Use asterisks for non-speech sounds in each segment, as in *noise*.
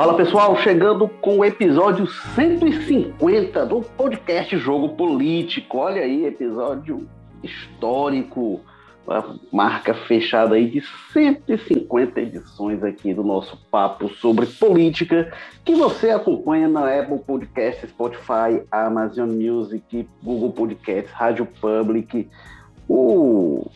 Fala pessoal, chegando com o episódio 150 do podcast Jogo Político. Olha aí, episódio histórico, a marca fechada aí de 150 edições aqui do nosso papo sobre política, que você acompanha na Apple Podcasts, Spotify, Amazon Music, Google Podcasts, Rádio Public, o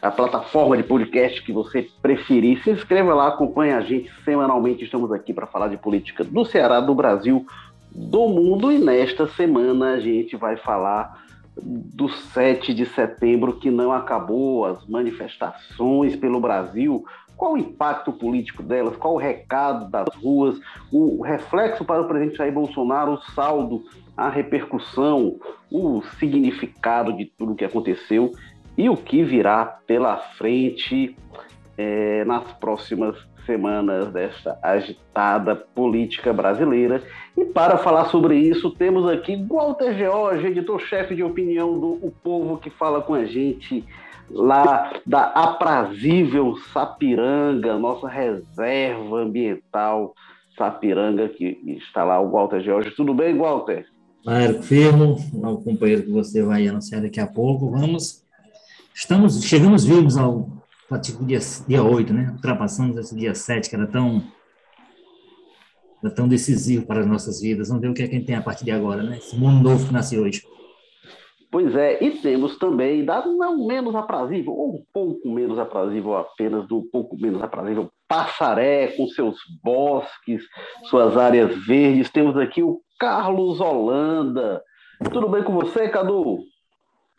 a plataforma de podcast que você preferir. Se inscreva lá, acompanhe a gente semanalmente. Estamos aqui para falar de política do Ceará, do Brasil, do mundo. E nesta semana a gente vai falar do 7 de setembro, que não acabou, as manifestações pelo Brasil. Qual o impacto político delas? Qual o recado das ruas? O reflexo para o presidente Jair Bolsonaro, o saldo, a repercussão, o significado de tudo que aconteceu e o que virá pela frente é, nas próximas semanas desta agitada política brasileira. E para falar sobre isso, temos aqui Walter George, editor-chefe de opinião do O Povo, que fala com a gente lá da aprazível Sapiranga, nossa reserva ambiental Sapiranga, que está lá o Walter George. Tudo bem, Walter? Claro, firmo, o companheiro que você vai anunciar daqui a pouco. Vamos Estamos, chegamos vivos ao tipo dia, dia 8, né? Ultrapassamos esse dia 7, que era tão, era tão decisivo para as nossas vidas. Vamos ver o que é que a gente tem a partir de agora, né? Esse mundo novo que nasce hoje. Pois é, e temos também, dado não menos aprazível, ou um pouco menos aprazível apenas, do pouco menos aprazível Passaré, com seus bosques, suas áreas verdes. Temos aqui o Carlos Holanda. Tudo bem com você, Cadu?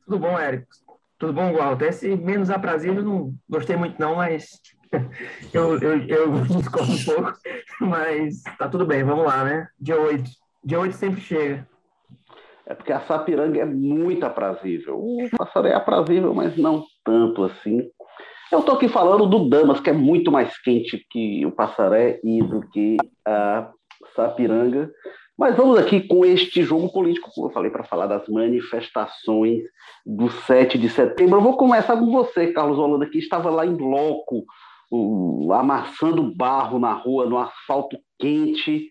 Tudo bom, Érico. Tudo bom, Walter? Esse menos aprazível não gostei muito não, mas *laughs* eu, eu, eu *laughs* discordo um pouco, mas tá tudo bem, vamos lá, né? Dia 8. Dia 8 sempre chega. É porque a Sapiranga é muito aprazível. O Passaré é aprazível, mas não tanto assim. Eu estou aqui falando do Damas, que é muito mais quente que o Passaré e do que a Sapiranga. Mas vamos aqui com este jogo político, como eu falei, para falar das manifestações do 7 de setembro. Eu vou começar com você, Carlos Holanda, que estava lá em loco, um, amassando barro na rua, no asfalto quente.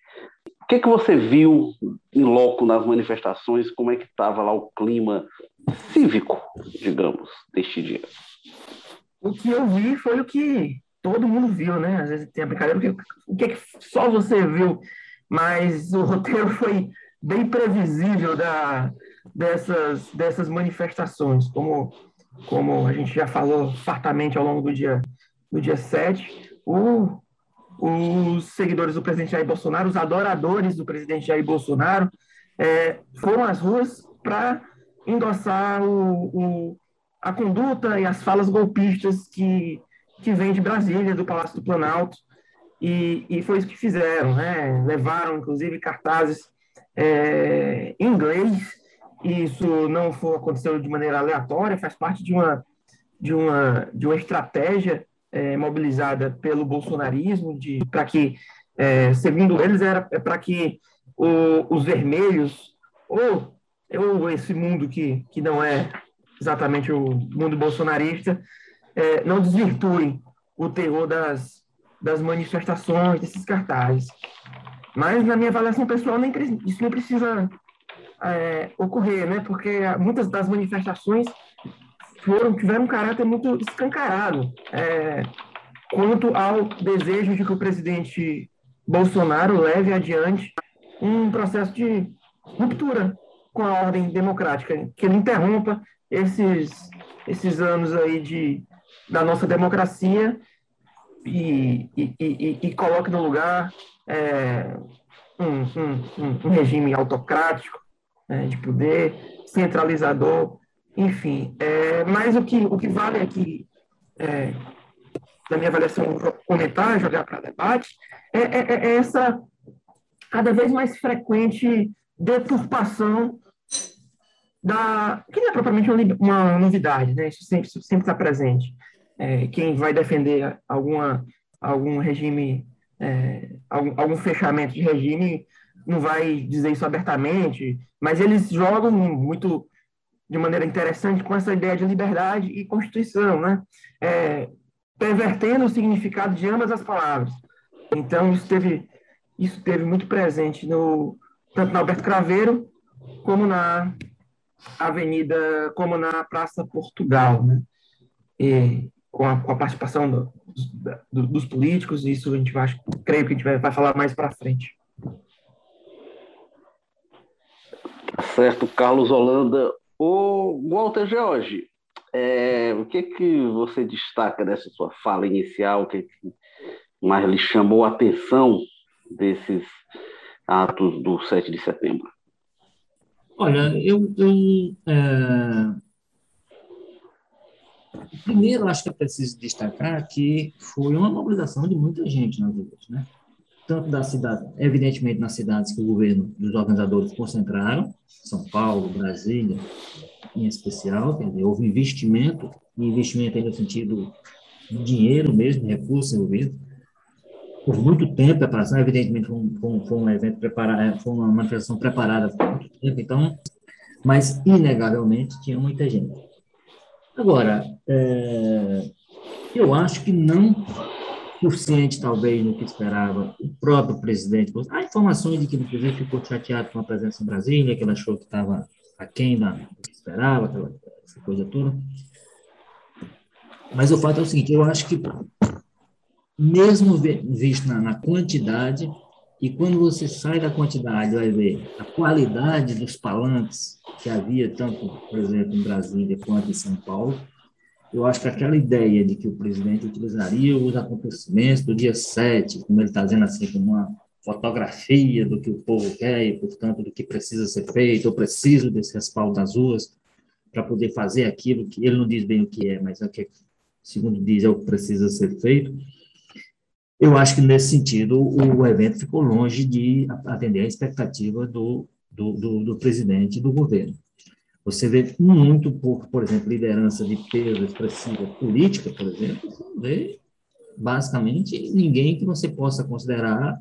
O que, que você viu em loco nas manifestações? Como é que estava lá o clima cívico, digamos, deste dia? O que eu vi foi o que todo mundo viu, né? Às vezes tem a brincadeira, porque o que, é que só você viu mas o roteiro foi bem previsível da, dessas, dessas manifestações, como, como a gente já falou fartamente ao longo do dia, do dia 7. O, os seguidores do presidente Jair Bolsonaro, os adoradores do presidente Jair Bolsonaro, é, foram às ruas para endossar o, o, a conduta e as falas golpistas que, que vêm de Brasília, do Palácio do Planalto, e, e foi isso que fizeram, né? Levaram, inclusive, cartazes é, em inglês. E isso não foi, aconteceu de maneira aleatória, faz parte de uma, de uma, de uma estratégia é, mobilizada pelo bolsonarismo para que, é, segundo eles, era é para que o, os vermelhos, ou, ou esse mundo que, que não é exatamente o mundo bolsonarista, é, não desvirtuem o terror das, das manifestações, desses cartazes. Mas, na minha avaliação pessoal, nem, isso não precisa é, ocorrer, né? Porque muitas das manifestações foram, tiveram um caráter muito escancarado é, quanto ao desejo de que o presidente Bolsonaro leve adiante um processo de ruptura com a ordem democrática, que ele interrompa esses, esses anos aí de, da nossa democracia e, e, e, coloque no lugar é, um, um, um, regime autocrático né, de poder, centralizador, enfim. É, mas o que, o que vale aqui, é, minha avaliação, comentar, jogar para debate, é, é, é, essa cada vez mais frequente deturpação da que não é propriamente uma, novidade, né? Isso sempre está presente é, quem vai defender alguma, algum regime, é, algum, algum fechamento de regime, não vai dizer isso abertamente, mas eles jogam muito de maneira interessante com essa ideia de liberdade e constituição, né? É, pervertendo o significado de ambas as palavras. Então, isso teve, isso teve muito presente no tanto na Alberto Craveiro como na Avenida, como na Praça Portugal, né? E com a, com a participação do, do, dos políticos, isso a gente vai, creio que a gente vai, vai falar mais para frente. Certo, Carlos Holanda. O Walter George, é, o que que você destaca dessa sua fala inicial? O que, que mais lhe chamou a atenção desses atos do 7 de setembro? Olha, eu, eu é... primeiro acho que é preciso destacar que foi uma mobilização de muita gente nas ruas, né? Tanto da cidade, evidentemente nas cidades que o governo dos organizadores concentraram, São Paulo, Brasília, em especial, houve investimento, investimento aí no sentido de dinheiro mesmo, recursos envolvidos, por muito tempo, a preparação, evidentemente, foi um, foi um evento preparado, é, foi uma manifestação preparada por muito tempo, então, mas, inegavelmente, tinha muita gente. Agora, é, eu acho que não suficiente, talvez, no que esperava o próprio presidente. Há informações de que, inclusive, ficou chateado com a presença em Brasília, que ele achou que estava aquém da que esperava, aquela, essa coisa toda. Mas o fato é o seguinte, eu acho que mesmo visto na, na quantidade, e quando você sai da quantidade, vai ver a qualidade dos palanques que havia, tanto, por exemplo, em Brasília quanto em São Paulo, eu acho que aquela ideia de que o presidente utilizaria os acontecimentos do dia 7, como ele está dizendo assim, como uma fotografia do que o povo quer e, portanto, do que precisa ser feito, eu preciso desse respaldo das ruas para poder fazer aquilo que ele não diz bem o que é, mas é o que, segundo diz, é o que precisa ser feito. Eu acho que, nesse sentido, o evento ficou longe de atender a expectativa do, do, do, do presidente do governo. Você vê muito pouco, por exemplo, liderança de peso expressiva política, por exemplo, você vê basicamente ninguém que você possa considerar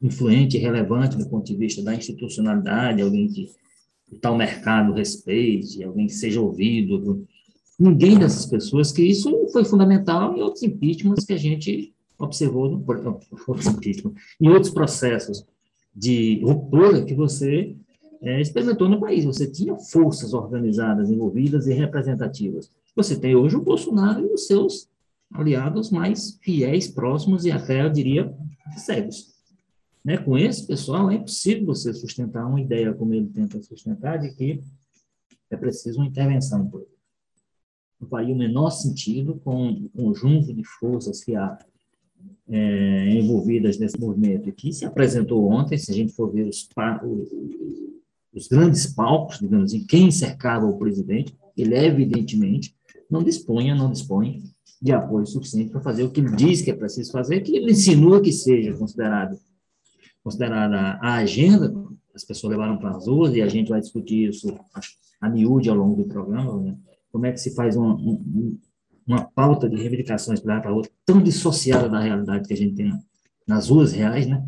influente, relevante do ponto de vista da institucionalidade, alguém que o tal mercado respeite, alguém que seja ouvido. Ninguém dessas pessoas, que isso foi fundamental em outros impeachments que a gente observou no, em outros processos de ruptura que você é, experimentou no país. Você tinha forças organizadas, envolvidas e representativas. Você tem hoje o Bolsonaro e os seus aliados mais fiéis, próximos e até, eu diria, cegos. Né? Com esse pessoal, é impossível você sustentar uma ideia como ele tenta sustentar, de que é preciso uma intervenção. Não faria o menor sentido com o conjunto de forças que há é, envolvidas nesse movimento, que se apresentou ontem, se a gente for ver os, os grandes palcos, digamos assim, quem cercava o presidente, ele evidentemente não dispunha, não dispõe de apoio suficiente para fazer o que ele diz que é preciso fazer, que ele insinua que seja considerado considerada a agenda, as pessoas levaram para as ruas e a gente vai discutir isso a miúde ao longo do programa, né? como é que se faz uma, uma pauta de reivindicações para para outra, tão dissociada da realidade que a gente tem nas ruas reais, né?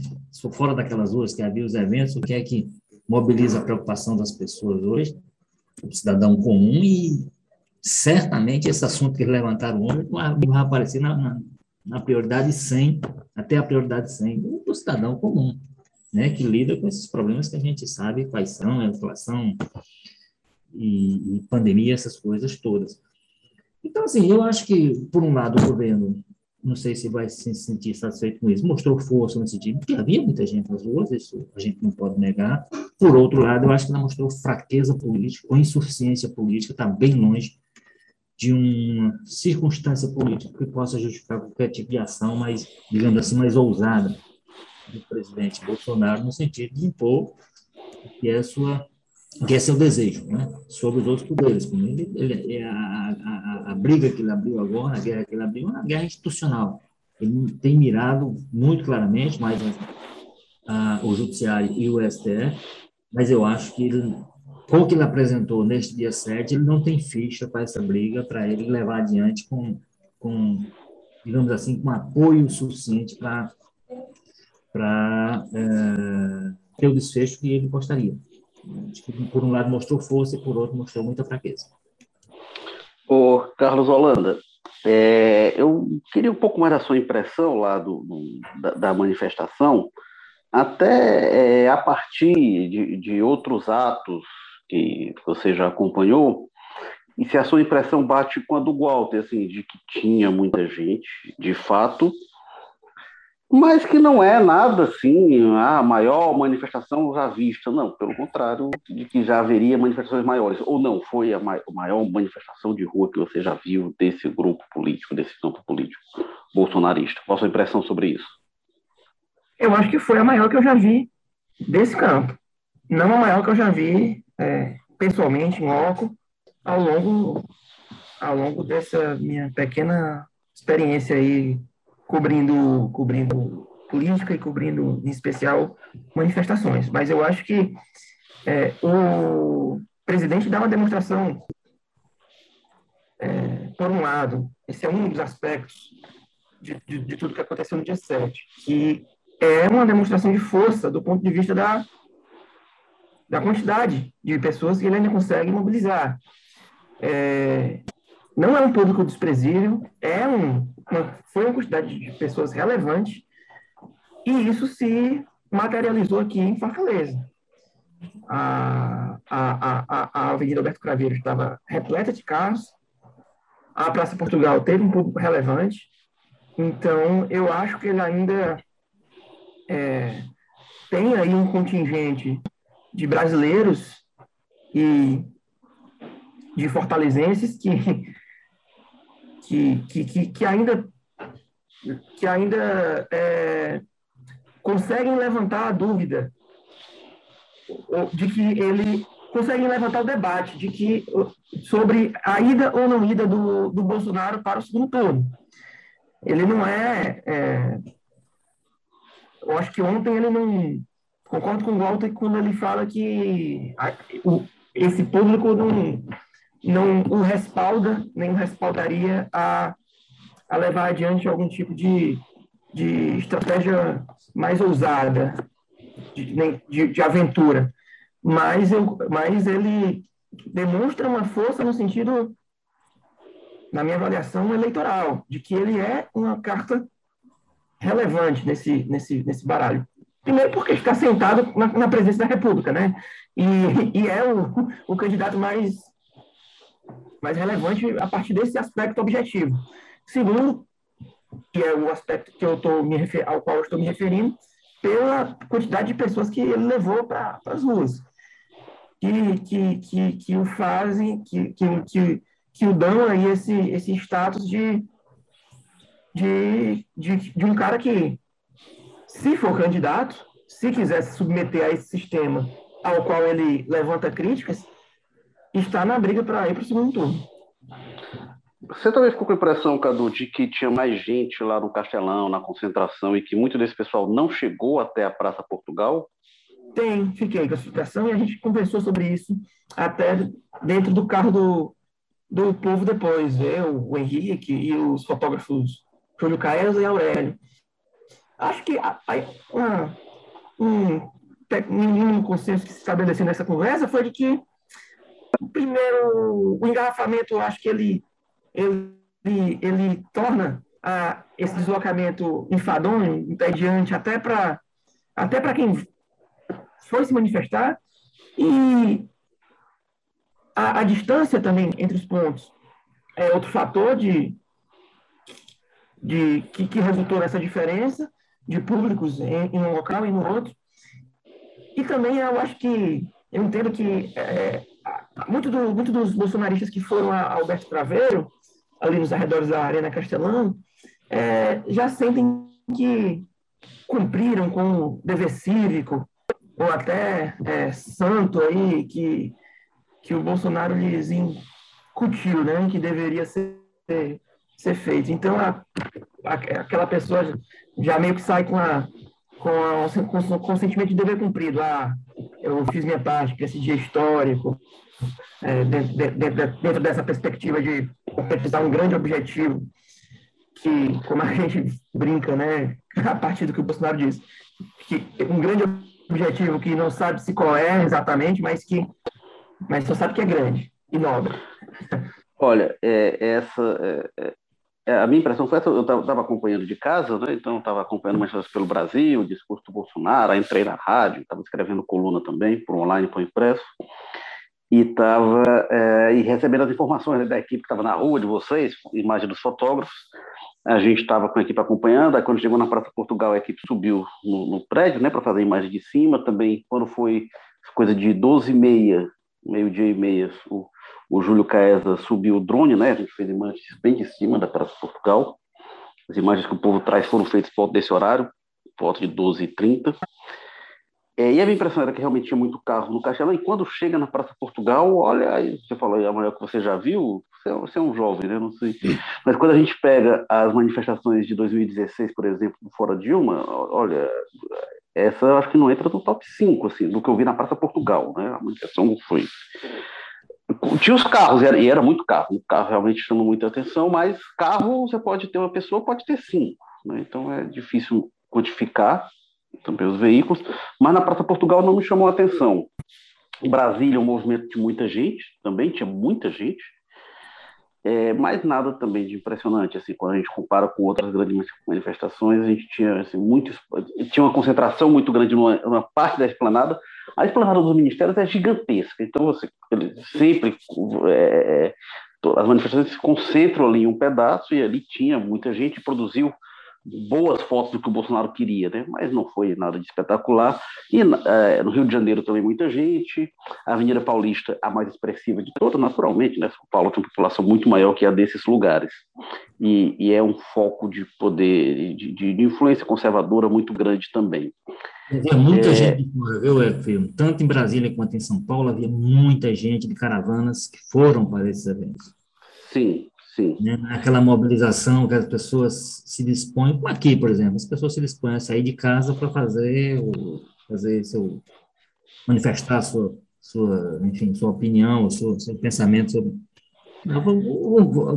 Fora daquelas ruas que havia os eventos, o que é que mobiliza a preocupação das pessoas hoje, o cidadão comum, e certamente esse assunto que levantaram hoje vai, aparecer na, na, na, prioridade 100, até a prioridade 100 do, do cidadão comum, né? Que lida com esses problemas que a gente sabe quais são, a inflação e, e pandemia, essas coisas todas. Então, assim, eu acho que, por um lado, o governo, não sei se vai se sentir satisfeito com isso, mostrou força nesse sentido, porque havia muita gente nas ruas, isso a gente não pode negar. Por outro lado, eu acho que ela mostrou fraqueza política, ou insuficiência política, está bem longe de uma circunstância política que possa justificar qualquer tipo de ação mais, digamos assim, mais ousada do presidente Bolsonaro, no sentido de impor que é sua que é seu desejo, né, sobre os outros poderes. Ele, ele, a, a, a, briga que ele abriu agora, a guerra que ele abriu, é uma guerra institucional. Ele tem mirado muito claramente, mais a, o Judiciário e o STF, mas eu acho que ele, com o que ele apresentou neste dia 7, ele não tem ficha para essa briga, para ele levar adiante com, com, digamos assim, com apoio suficiente para é, ter o desfecho que ele gostaria. Que, por um lado, mostrou força e, por outro, mostrou muita fraqueza. Ô, Carlos Holanda, é, eu queria um pouco mais da sua impressão lá do, do da, da, manifestação, até é, a partir de, de outros atos que você já acompanhou, e se a sua impressão bate com a do Walter, assim, de que tinha muita gente, de fato, mas que não é nada assim, a maior manifestação já vista, não, pelo contrário, de que já haveria manifestações maiores, ou não, foi a maior manifestação de rua que você já viu desse grupo político, desse campo político bolsonarista. Qual a sua impressão sobre isso? Eu acho que foi a maior que eu já vi desse campo, não a maior que eu já vi é, pessoalmente, em loco, ao longo, ao longo dessa minha pequena experiência aí cobrindo, cobrindo política e cobrindo, em especial, manifestações. Mas eu acho que é, o presidente dá uma demonstração, é, por um lado, esse é um dos aspectos de, de, de, tudo que aconteceu no dia 7, que é uma demonstração de força do ponto de vista da, da quantidade de pessoas que ele ainda consegue mobilizar. É, não é um público desprezível, é um, uma, foi uma quantidade de pessoas relevante, e isso se materializou aqui em Fortaleza. A, a, a, a Avenida Alberto Craveiro estava repleta de carros, a Praça Portugal teve um público relevante, então eu acho que ele ainda é, tem aí um contingente de brasileiros e de fortalezenses que que, que, que, ainda, que ainda é, conseguem levantar a dúvida de que ele conseguem levantar o debate de que sobre a ida ou não ida do, do Bolsonaro para o segundo turno. Ele não é, é eu acho que ontem ele não concordo com o Walter quando ele fala que a, o, esse público não não o respalda, nem o respaldaria a, a levar adiante algum tipo de, de estratégia mais ousada, de, de, de aventura. Mas, eu, mas ele demonstra uma força no sentido, na minha avaliação, eleitoral, de que ele é uma carta relevante nesse, nesse, nesse baralho. Primeiro porque está sentado na, na presidência da República, né? E, e é o, o candidato mais mais relevante a partir desse aspecto objetivo. Segundo, que é o aspecto que eu tô me refer, ao qual eu estou me referindo, pela quantidade de pessoas que ele levou para as ruas, que, que, que, que o fazem, que, que, que, que o dão aí esse, esse status de, de, de, de um cara que, se for candidato, se quiser se submeter a esse sistema ao qual ele levanta críticas, está na briga para ir para o segundo turno. Você também ficou com a impressão, Cadu, de que tinha mais gente lá no Castelão, na concentração, e que muito desse pessoal não chegou até a Praça Portugal? Tem, fiquei com a situação e a gente conversou sobre isso até dentro do carro do, do povo depois. Eu, o Henrique e os fotógrafos Júlio Caesa e Aurélio. Acho que a, a, uma, um mínimo consenso que se estabeleceu nessa conversa foi de que Primeiro, o engarrafamento, eu acho que ele, ele, ele torna a, esse deslocamento enfadonho, entediante, até para até quem foi se manifestar. E a, a, distância também entre os pontos é outro fator de, de que, que resultou nessa diferença de públicos em, em, um local e no outro. E também eu acho que, eu entendo que é, muito, do, muito dos bolsonaristas que foram a Alberto Craveiro, ali nos arredores da Arena Castelão, é, já sentem que cumpriram com o dever cívico, ou até é, santo aí, que, que o Bolsonaro lhes incutiu, né, que deveria ser, ser feito. Então, a, a, aquela pessoa já meio que sai com, a, com, a, com, com o sentimento de dever cumprido. Ah, eu fiz minha parte para esse dia histórico, é, dentro, dentro, dentro, dessa perspectiva de concretizar um grande objetivo, que, como a *laughs* gente brinca, né, a partir do que o Bolsonaro diz, que um grande objetivo que não sabe se qual é exatamente, mas que mas só sabe que é grande e nobre. Olha, é, essa é, é a minha impressão foi essa, eu estava acompanhando de casa, né? então estava acompanhando manchetes pelo Brasil, o discurso do Bolsonaro, aí entrei na rádio, estava escrevendo coluna também, por online, por impresso, e estava é, e recebendo as informações né, da equipe que estava na rua, de vocês, imagem dos fotógrafos, a gente estava com a equipe acompanhando, aí quando chegou na Praça Portugal, a equipe subiu no, no prédio, né, para fazer a imagem de cima, também quando foi coisa de 12 e meia, meio-dia e meia, o o Júlio Caesa subiu o drone, né? A gente fez imagens bem de cima da Praça Portugal. As imagens que o povo traz foram feitas por desse horário, volta de 12h30. É, e a minha impressão era que realmente tinha muito carro no Castelão. E quando chega na Praça Portugal, olha, aí você falou, a maior que você já viu, você, é, você é um jovem, né? Não sei. Mas quando a gente pega as manifestações de 2016, por exemplo, fora Dilma, olha, essa acho que não entra no top 5, assim, do que eu vi na Praça Portugal, né? A manifestação foi tinha os carros, e era muito carro, o carro realmente chama muita atenção, mas carro você pode ter uma pessoa, pode ter cinco, né? então é difícil quantificar também os veículos, mas na Praça Portugal não me chamou a atenção. Brasília é um movimento de muita gente, também tinha muita gente, é, mas nada também de impressionante, assim, quando a gente compara com outras grandes manifestações, a gente tinha assim, muito, tinha uma concentração muito grande numa, numa parte da esplanada, a esplanada dos ministérios é gigantesca, então você sempre é, as manifestações se concentram ali em um pedaço e ali tinha muita gente, produziu boas fotos do que o Bolsonaro queria, né? mas não foi nada de espetacular. E é, no Rio de Janeiro também muita gente, a Avenida Paulista, a mais expressiva de todas, naturalmente, né? São Paulo tem uma população muito maior que a desses lugares, e, e é um foco de poder, de, de, de, influência conservadora muito grande também. Havia muita é... gente viu, Tanto em Brasília quanto em São Paulo, havia muita gente de caravanas que foram para esses eventos. Sim, Sim. Né? Aquela mobilização que as pessoas se dispõem, como aqui, por exemplo, as pessoas se dispõem a sair de casa para fazer, fazer seu, manifestar sua, sua, enfim, sua opinião, seu, seu pensamento sobre.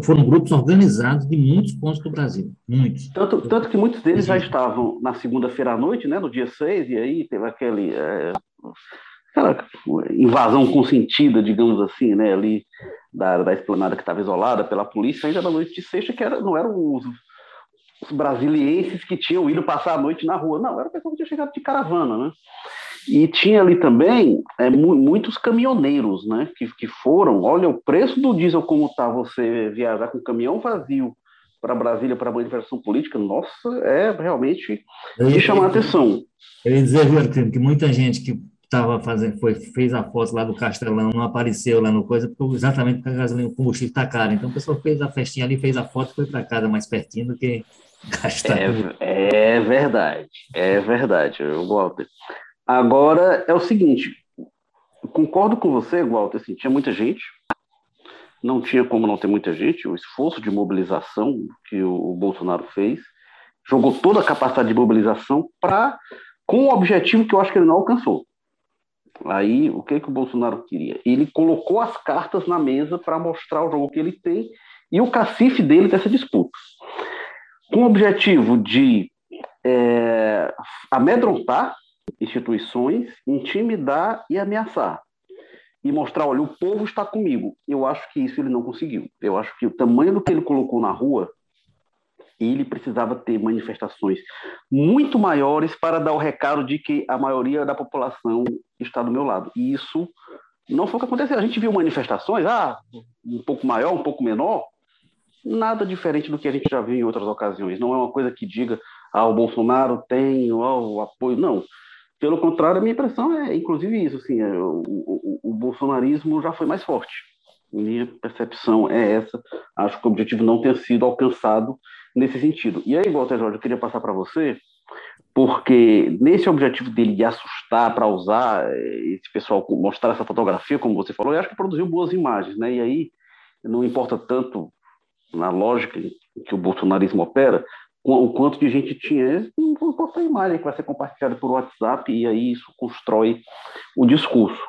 Foram grupos organizados de muitos pontos do Brasil, muitos. Tanto, tanto que muitos deles já estavam na segunda-feira à noite, né, no dia 6, e aí teve aquele. É, aquela invasão consentida, digamos assim, né, ali da, da esplanada que estava isolada pela polícia, ainda na noite de sexta, que era, não eram os, os brasilienses que tinham ido passar a noite na rua, não, era o pessoal que tinha chegado de caravana, né? E tinha ali também é, muitos caminhoneiros, né? Que, que foram, olha, o preço do diesel como está você viajar com caminhão vazio para Brasília para a manifestação política, nossa, é realmente de chamar a atenção. Eu ia dizer, que muita gente que estava fazendo, foi, fez a foto lá do Castelão, não apareceu lá no coisa, exatamente porque a gasolina, o combustível está caro. Então, o pessoal fez a festinha ali, fez a foto, foi para casa mais pertinho do que *laughs* gastar. É, é verdade, é verdade, Walter. Agora, é o seguinte, concordo com você, Walter, assim, tinha muita gente, não tinha como não ter muita gente, o esforço de mobilização que o Bolsonaro fez, jogou toda a capacidade de mobilização para com um objetivo que eu acho que ele não alcançou. Aí, o que, que o Bolsonaro queria? Ele colocou as cartas na mesa para mostrar o jogo que ele tem e o cacife dele dessa disputa. Com o objetivo de é, amedrontar instituições, intimidar e ameaçar. E mostrar, olha, o povo está comigo. Eu acho que isso ele não conseguiu. Eu acho que o tamanho do que ele colocou na rua ele precisava ter manifestações muito maiores para dar o recado de que a maioria da população está do meu lado. E isso não foi o que aconteceu. A gente viu manifestações, ah, um pouco maior, um pouco menor, nada diferente do que a gente já viu em outras ocasiões. Não é uma coisa que diga, ah, o Bolsonaro tem oh, o apoio. Não. Pelo contrário, a minha impressão é, inclusive, isso. Assim, é, o, o, o bolsonarismo já foi mais forte. Minha percepção é essa. Acho que o objetivo não tem sido alcançado nesse sentido. E aí, Walter Jorge, eu queria passar para você, porque nesse objetivo dele de assustar para usar eh, esse pessoal, mostrar essa fotografia, como você falou, eu acho que produziu boas imagens, né? E aí não importa tanto na lógica que o bolsonarismo opera, o quanto de gente tinha. Não importa a imagem que vai ser compartilhada por WhatsApp e aí isso constrói o discurso.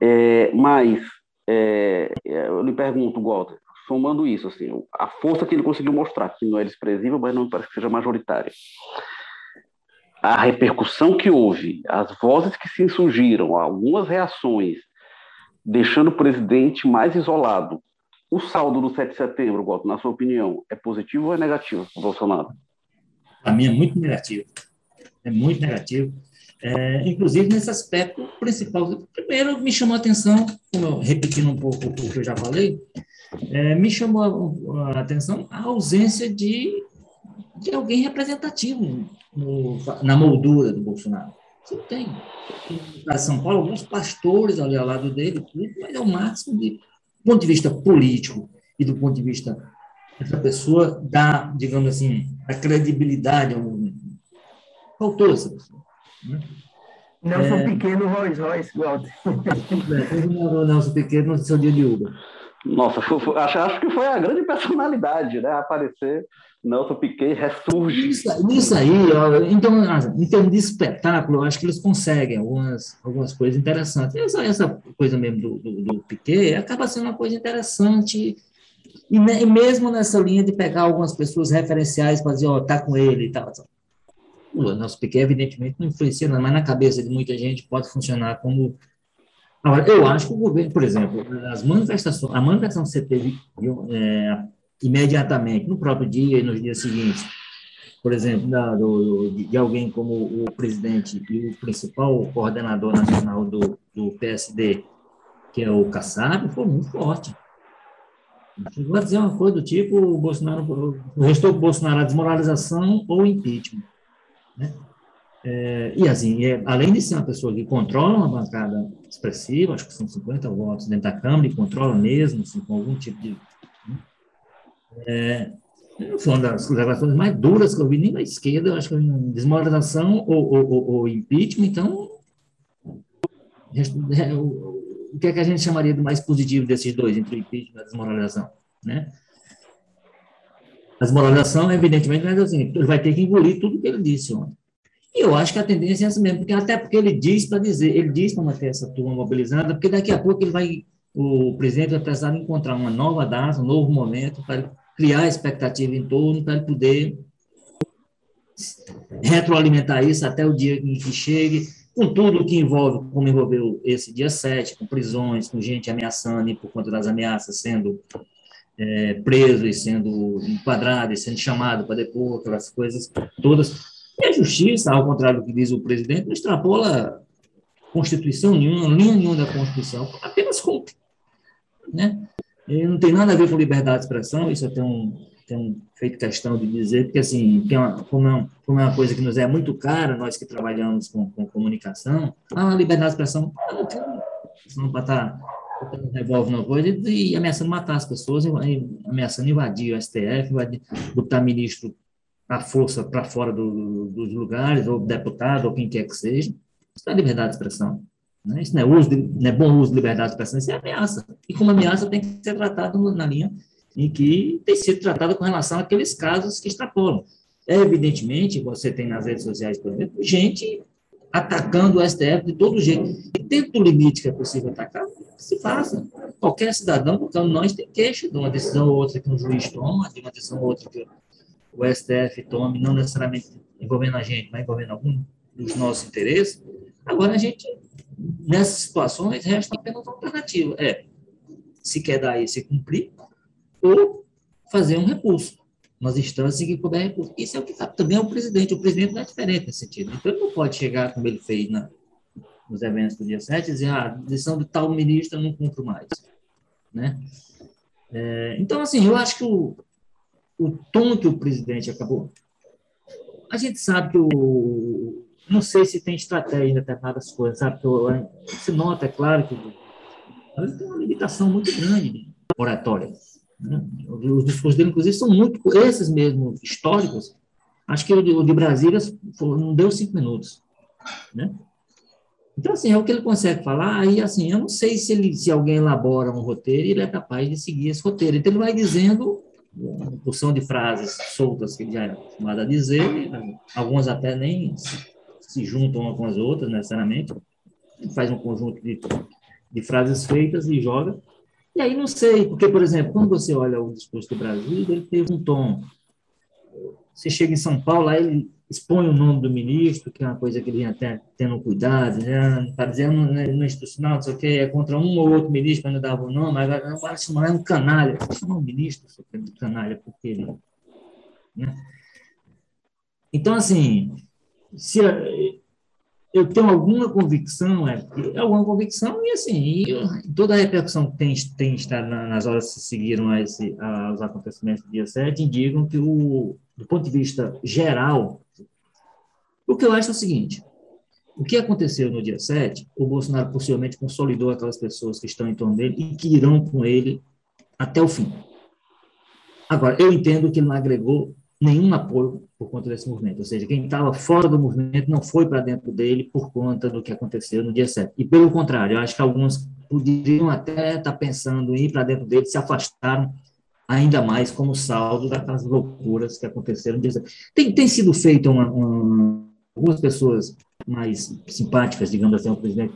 É, mas é, eu lhe pergunto, Walter, somando isso, assim, a força que ele conseguiu mostrar, que não é desprezível, mas não parece que seja majoritária. A repercussão que houve, as vozes que se insurgiram, algumas reações, deixando o presidente mais isolado o saldo do 7 de setembro, Goto, na sua opinião, é positivo ou é negativo para Bolsonaro? Para mim é muito negativo. É muito negativo. É, inclusive nesse aspecto principal. Primeiro, me chamou a atenção, repetindo um pouco o que eu já falei, é, me chamou a, a, atenção a ausência de, de alguém representativo no, na moldura do Bolsonaro. Você tem. Em São Paulo, alguns pastores ali ao lado dele, tudo, mas é o máximo de, do ponto de vista político e do ponto de vista essa pessoa dá, digamos assim, a credibilidade ao movimento. Faltou essa pessoa. Né? Nelson é... Pequeno, Royce Royce, Walter. o Nelson Pequeno no seu dia de Uber. Nossa, acho, acho que foi a grande personalidade, né? Aparecer Nelson Piquet ressurge. Isso, isso aí, então, em termos de espetáculo, eu acho que eles conseguem algumas, algumas coisas interessantes. Essa, essa coisa mesmo do, do, do Piquet acaba sendo uma coisa interessante, e, e, mesmo nessa linha de pegar algumas pessoas referenciais para dizer, ó, tá com ele e tal. O Nelson Piquet, evidentemente, não influencia, mas na cabeça de muita gente pode funcionar como Agora, eu acho que o governo, por exemplo, as manifestações, a manifestação que você teve é, imediatamente, no próprio dia e nos dias seguintes, por exemplo, da, do, de alguém como o presidente e o principal coordenador nacional do, do PSD, que é o Kassab, foi muito forte. A dizer uma coisa do tipo, o Bolsonaro, restou Bolsonaro a desmoralização ou impeachment. Né? É, e assim, é, além de ser uma pessoa que controla uma bancada expressiva, acho que são 50 votos dentro da Câmara, e controla mesmo, assim, com algum tipo de. Né, é, foi uma das gravações mais duras que eu vi, nem na esquerda, acho que desmoralização ou, ou, ou, impeachment, então. É, o que é que a gente chamaria de mais positivo desses dois, entre o impeachment e a desmoralização? Né? A desmoralização, evidentemente, mas assim, ele vai ter que engolir tudo que ele disse ontem. E eu acho que a tendência é essa mesmo, porque até porque ele diz para dizer, ele diz para manter essa turma mobilizada, porque daqui a pouco ele vai, o presidente vai precisar encontrar uma nova data, um novo momento para criar expectativa em torno, para ele poder retroalimentar isso até o dia em que chegue, com tudo que envolve, como envolveu esse dia 7, com prisões, com gente ameaçando e por conta das ameaças sendo é, preso e sendo enquadrado e sendo chamado para depor, aquelas coisas todas e a justiça, ao contrário do que diz o presidente, não extrapola Constituição nenhuma, linha nenhuma da Constituição, apenas cumpre. Né? Não tem nada a ver com liberdade de expressão, isso eu tenho, tenho feito questão de dizer, porque, assim, é uma, como, é uma, como, é uma, coisa que nos é muito cara, nós que trabalhamos com, com comunicação, a liberdade de expressão, não tem, não para estar botando revólver na coisa e, e ameaçando matar as pessoas, e, ameaçando invadir o STF, invadir, botar ministro a força para fora do, dos lugares, ou deputado, ou quem quer que seja. Isso é liberdade de expressão. Né? Isso não é, uso de, não é bom uso de liberdade de expressão, isso é ameaça. E como ameaça tem que ser tratado na linha em que tem sido tratada com relação àqueles casos que extrapolam. Evidentemente, você tem nas redes sociais, por exemplo, gente atacando o STF de todo jeito. E dentro do limite que é possível atacar, se faça. Qualquer cidadão, de nós tem queixa de uma decisão ou outra que um juiz toma, de uma decisão ou outra que o STF tome, não necessariamente envolvendo a gente, mas envolvendo algum dos nossos interesses, agora a gente, nessas situações, resta apenas uma alternativa. É, se quer dar esse cumprir, ou fazer um recurso nas instâncias que puder recurso. Isso é o que tá, também é o presidente. O presidente não é diferente nesse sentido. Então, ele não pode chegar, como ele fez na, nos eventos do dia 7, e dizer, ah, a decisão de tal ministro eu não cumpro mais. Né? É, então, assim, eu acho que o, o tom que o presidente acabou. A gente sabe que o. Não sei se tem estratégia em determinadas coisas, sabe? Se nota, é claro, que tem uma limitação muito grande de oratória. Né? Os discursos dele, inclusive, são muito. Esses mesmos históricos, acho que o de, o de Brasília não deu cinco minutos. Né? Então, assim, é o que ele consegue falar, aí, assim, eu não sei se, ele, se alguém elabora um roteiro e ele é capaz de seguir esse roteiro. Então, ele vai dizendo uma porção de frases soltas que ele já é acostumado a dizer, algumas até nem se juntam uma com as outras necessariamente, ele faz um conjunto de, de frases feitas e joga. E aí não sei, porque, por exemplo, quando você olha o discurso do Brasil, ele teve um tom você chega em São Paulo, aí ele expõe o nome do ministro, que é uma coisa que ele vem até tendo cuidado, né? está dizendo no, no institucional, não sei o que, é contra um ou outro ministro, mas não dava o nome, agora não vai chamar um canalha. Você chama um ministro de canalha, porque ele. Né? Então, assim, se eu tenho alguma convicção, é, alguma convicção, e assim, e toda a repercussão que tem, tem estado nas horas que seguiram a esse, aos acontecimentos do dia 7 indicam que, o, do ponto de vista geral, o que eu acho é o seguinte: o que aconteceu no dia 7, o Bolsonaro possivelmente consolidou aquelas pessoas que estão em torno dele e que irão com ele até o fim. Agora, eu entendo que ele não agregou nenhum apoio por conta desse movimento, ou seja, quem estava fora do movimento não foi para dentro dele por conta do que aconteceu no dia 7. E pelo contrário, eu acho que alguns poderiam até estar tá pensando em ir para dentro dele, se afastaram ainda mais como saldo daquelas loucuras que aconteceram no dia 7. Tem, tem sido feita uma, uma algumas pessoas mais simpáticas, digamos assim, o presidente,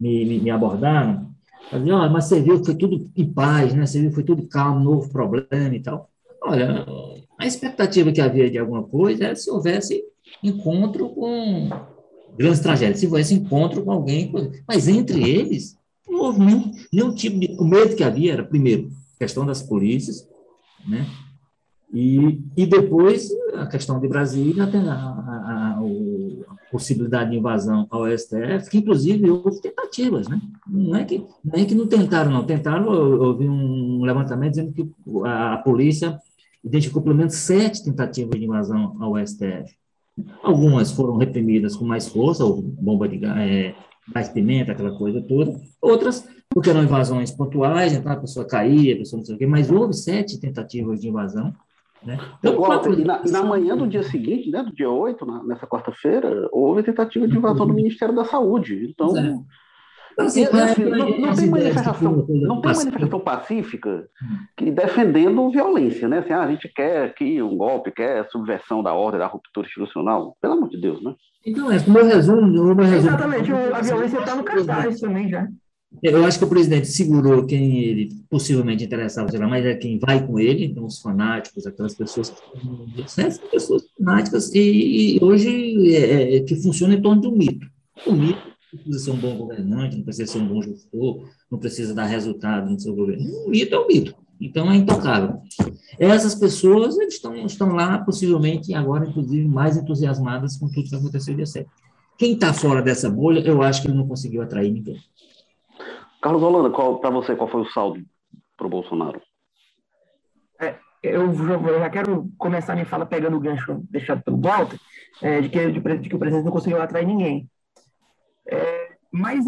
me, me, me abordaram, dizer, oh, mas você viu que foi tudo em paz, né? Você viu que foi tudo calmo, novo problema e tal. Olha, a expectativa que havia de alguma coisa era se houvesse encontro com grandes tragédias, se houvesse encontro com alguém, mas entre eles não houve nenhum, nenhum tipo de... O medo que havia era, primeiro, questão das polícias, né? E, e depois a questão de Brasília, a, a, a, a, possibilidade de invasão ao STF, que inclusive houve tentativas, né? Não é que, não é que não tentaram, não. Tentaram, houve um levantamento dizendo que a, polícia identificou pelo menos sete tentativas de invasão ao STF. Algumas foram reprimidas com mais força, ou bomba de é, gás pimenta, aquela coisa toda. Outras, porque eram invasões pontuais, então a pessoa caía, a pessoa não sei o quê, mas houve sete tentativas de invasão né? Então, Walter, e, na, na, manhã do dia seguinte, né, do dia 8, na, nessa quarta-feira, houve tentativa de invasão do Ministério da Saúde. Então, é. Então, assim, assim, não, não, tem manifestação, não tem manifestação pacífica que defendendo violência, né? Assim, ah, a gente quer aqui um golpe, quer subversão da ordem, da ruptura institucional. Pelo amor de Deus, né? Então, é, como eu resumo, meu resumo. Exatamente, a violência está no cartaz também já. Eu acho que o presidente segurou quem ele possivelmente interessava, mas é quem vai com ele, então os fanáticos, aquelas pessoas, né, são pessoas fanáticas e, e hoje é, é, que funciona em torno de um mito. O mito precisa ser um bom governante, não precisa ser um bom gestor, não precisa dar resultado no seu governo. O mito é o mito, então é intocável. Essas pessoas estão, estão lá, possivelmente, agora, inclusive, mais entusiasmadas com tudo que aconteceu dia 7. Quem está fora dessa bolha, eu acho que ele não conseguiu atrair ninguém. Carlos Holanda, para você, qual foi o saldo para o Bolsonaro? É, eu, eu, já quero começar minha fala pegando o gancho deixado pelo Walter, é, de, que, de, de, que o presidente não conseguiu atrair ninguém. É, mas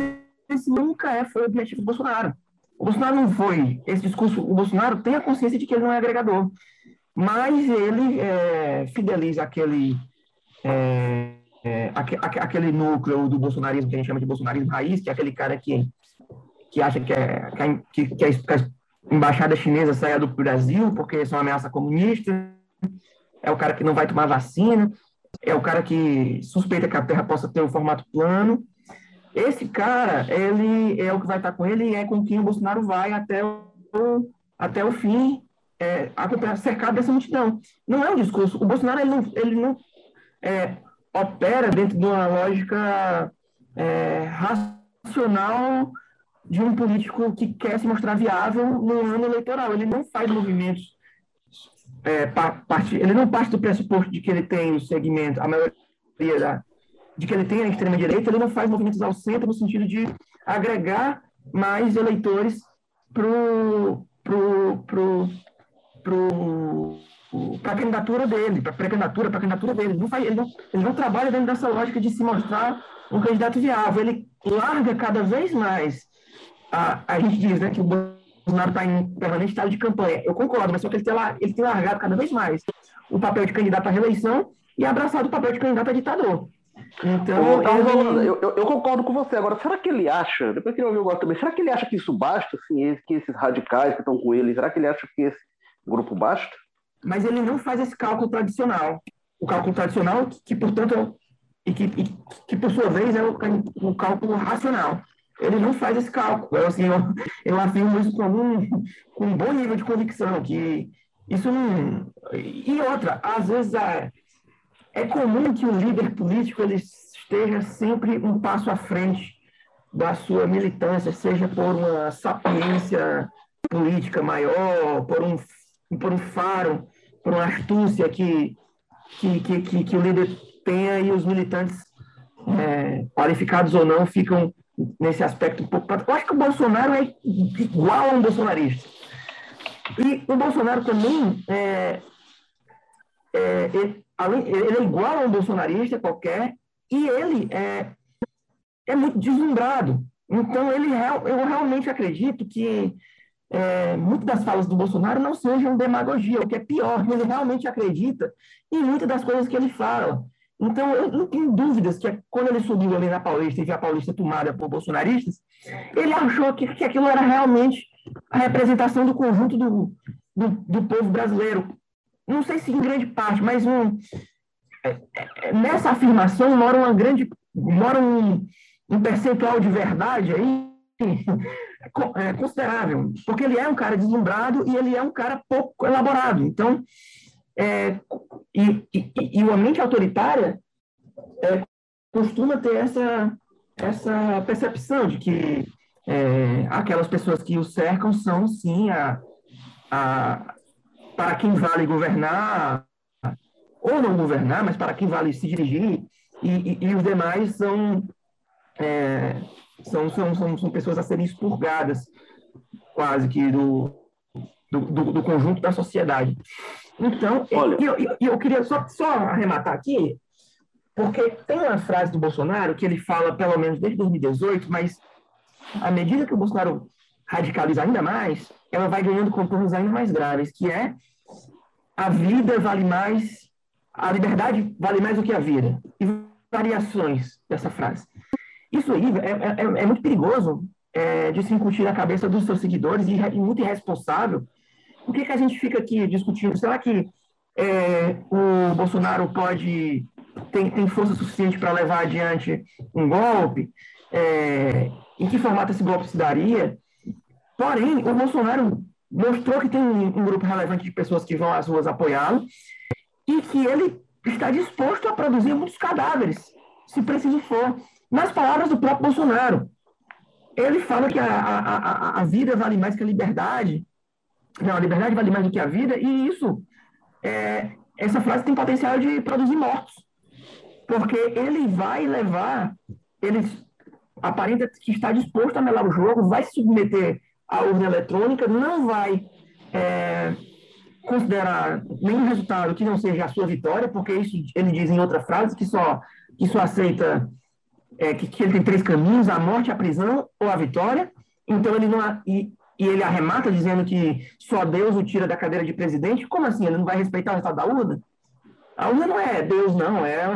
esse nunca é, foi o objetivo do Bolsonaro. O Bolsonaro não foi. Esse discurso, o Bolsonaro tem a consciência de que ele não é agregador, mas ele é, fideliza aquele. É, é, aquele núcleo do bolsonarismo que a gente chama de bolsonarismo raiz, que é aquele cara que que acha que, é, que, que, a embaixada chinesa saia do Brasil porque são ameaça comunista, é o cara que não vai tomar vacina, é o cara que suspeita que a Terra possa ter um formato plano. Esse cara, ele é o que vai estar com ele é com quem o Bolsonaro vai até o, até o fim, é, cercado dessa multidão. Não é um discurso. O Bolsonaro ele não, ele não é, opera dentro de uma lógica é, racional de um político que quer se mostrar viável no ano eleitoral. Ele não faz movimentos, é, parte, ele não parte do pressuposto de que ele tem o segmento, a maioria da, de que ele tem a extrema-direita, ele não faz movimentos ao centro no sentido de agregar mais eleitores para pro, pro, pro, a candidatura dele, para a pré-candidatura, para a candidatura dele. Ele não, faz, ele, não, ele não trabalha dentro dessa lógica de se mostrar um candidato viável. Ele larga cada vez mais a, a gente diz né, que o Bolsonaro está em permanente estado de campanha. Eu concordo, mas só que ele tem, ele tem largado cada vez mais o papel de candidato à reeleição e abraçado o papel de candidato a ditador. Então, eu, eu, eu, concordo com você. Agora, será que ele acha, depois que ele ouviu agora também, será que ele acha que isso basta, assim, que esses radicais que estão com ele, será que ele acha que esse grupo basta? Mas ele não faz esse cálculo tradicional. O cálculo tradicional, que, que portanto, e que, e, que por sua vez é o, o cálculo racional ele não faz esse cálculo. Eu, assim, eu, eu afirmo isso com um, com um bom nível de convicção, que Isso não. E outra, às vezes é, é comum que o líder político ele esteja sempre um passo à frente da sua militância, seja por uma sapiência política maior, por um, por um faro, por uma astúcia que, que, que, que, que o líder tenha e os militantes, é, qualificados ou não, ficam nesse aspecto um pouco. Eu acho que o Bolsonaro é igual a um bolsonarista. E o Bolsonaro também é, é, ele, além, ele é igual a um bolsonarista qualquer, e ele é, é muito deslumbrado. Então, ele, eu realmente acredito que é, muitas das falas do Bolsonaro não sejam demagogia, o que é pior, ele realmente acredita em muitas das coisas que ele fala. Então, eu não tenho dúvidas que quando ele subiu ali na Paulista e viu a Paulista tomada por bolsonaristas, ele achou que, que aquilo era realmente a representação do conjunto do, do, do povo brasileiro. Não sei se em grande parte, mas um, é, é, nessa afirmação mora uma grande mora um, um percentual de verdade aí *laughs* é, considerável, porque ele é um cara deslumbrado e ele é um cara pouco elaborado. Então, é, e, e, e uma mente autoritária é, costuma ter essa, essa percepção de que é, aquelas pessoas que o cercam são, sim, a, a, para quem vale governar, ou não governar, mas para quem vale se dirigir, e, e, e os demais são, é, são, são, são, são pessoas a serem expurgadas, quase que, do, do, do, do conjunto da sociedade. Então, Olha... eu, eu, eu queria só, só arrematar aqui, porque tem uma frase do Bolsonaro que ele fala, pelo menos desde 2018, mas à medida que o Bolsonaro radicaliza ainda mais, ela vai ganhando contornos ainda mais graves, que é a vida vale mais, a liberdade vale mais do que a vida. E variações dessa frase. Isso aí é, é, é muito perigoso é, de se incutir na cabeça dos seus seguidores e, e muito irresponsável. Por que, que a gente fica aqui discutindo? Será que é, o Bolsonaro pode tem, tem força suficiente para levar adiante um golpe? É, em que formato esse golpe se daria? Porém, o Bolsonaro mostrou que tem um, um grupo relevante de pessoas que vão às ruas apoiá-lo e que ele está disposto a produzir muitos cadáveres, se preciso for. Nas palavras do próprio Bolsonaro, ele fala que a, a, a, vida vale mais que a liberdade. Não, a liberdade vale mais do que a vida, e isso, é, essa frase tem potencial de produzir mortos. Porque ele vai levar, ele aparenta que está disposto a melar o jogo, vai se submeter a urna eletrônica não vai é, considerar nenhum resultado que não seja a sua vitória, porque isso ele diz em outra frase que só, que só aceita é, que, que, ele tem três caminhos, a morte, a prisão ou a vitória. Então ele não e, e ele arremata dizendo que só Deus o tira da cadeira de presidente. Como assim? Ele não vai respeitar o resultado da urna? A urna não é Deus, não. É,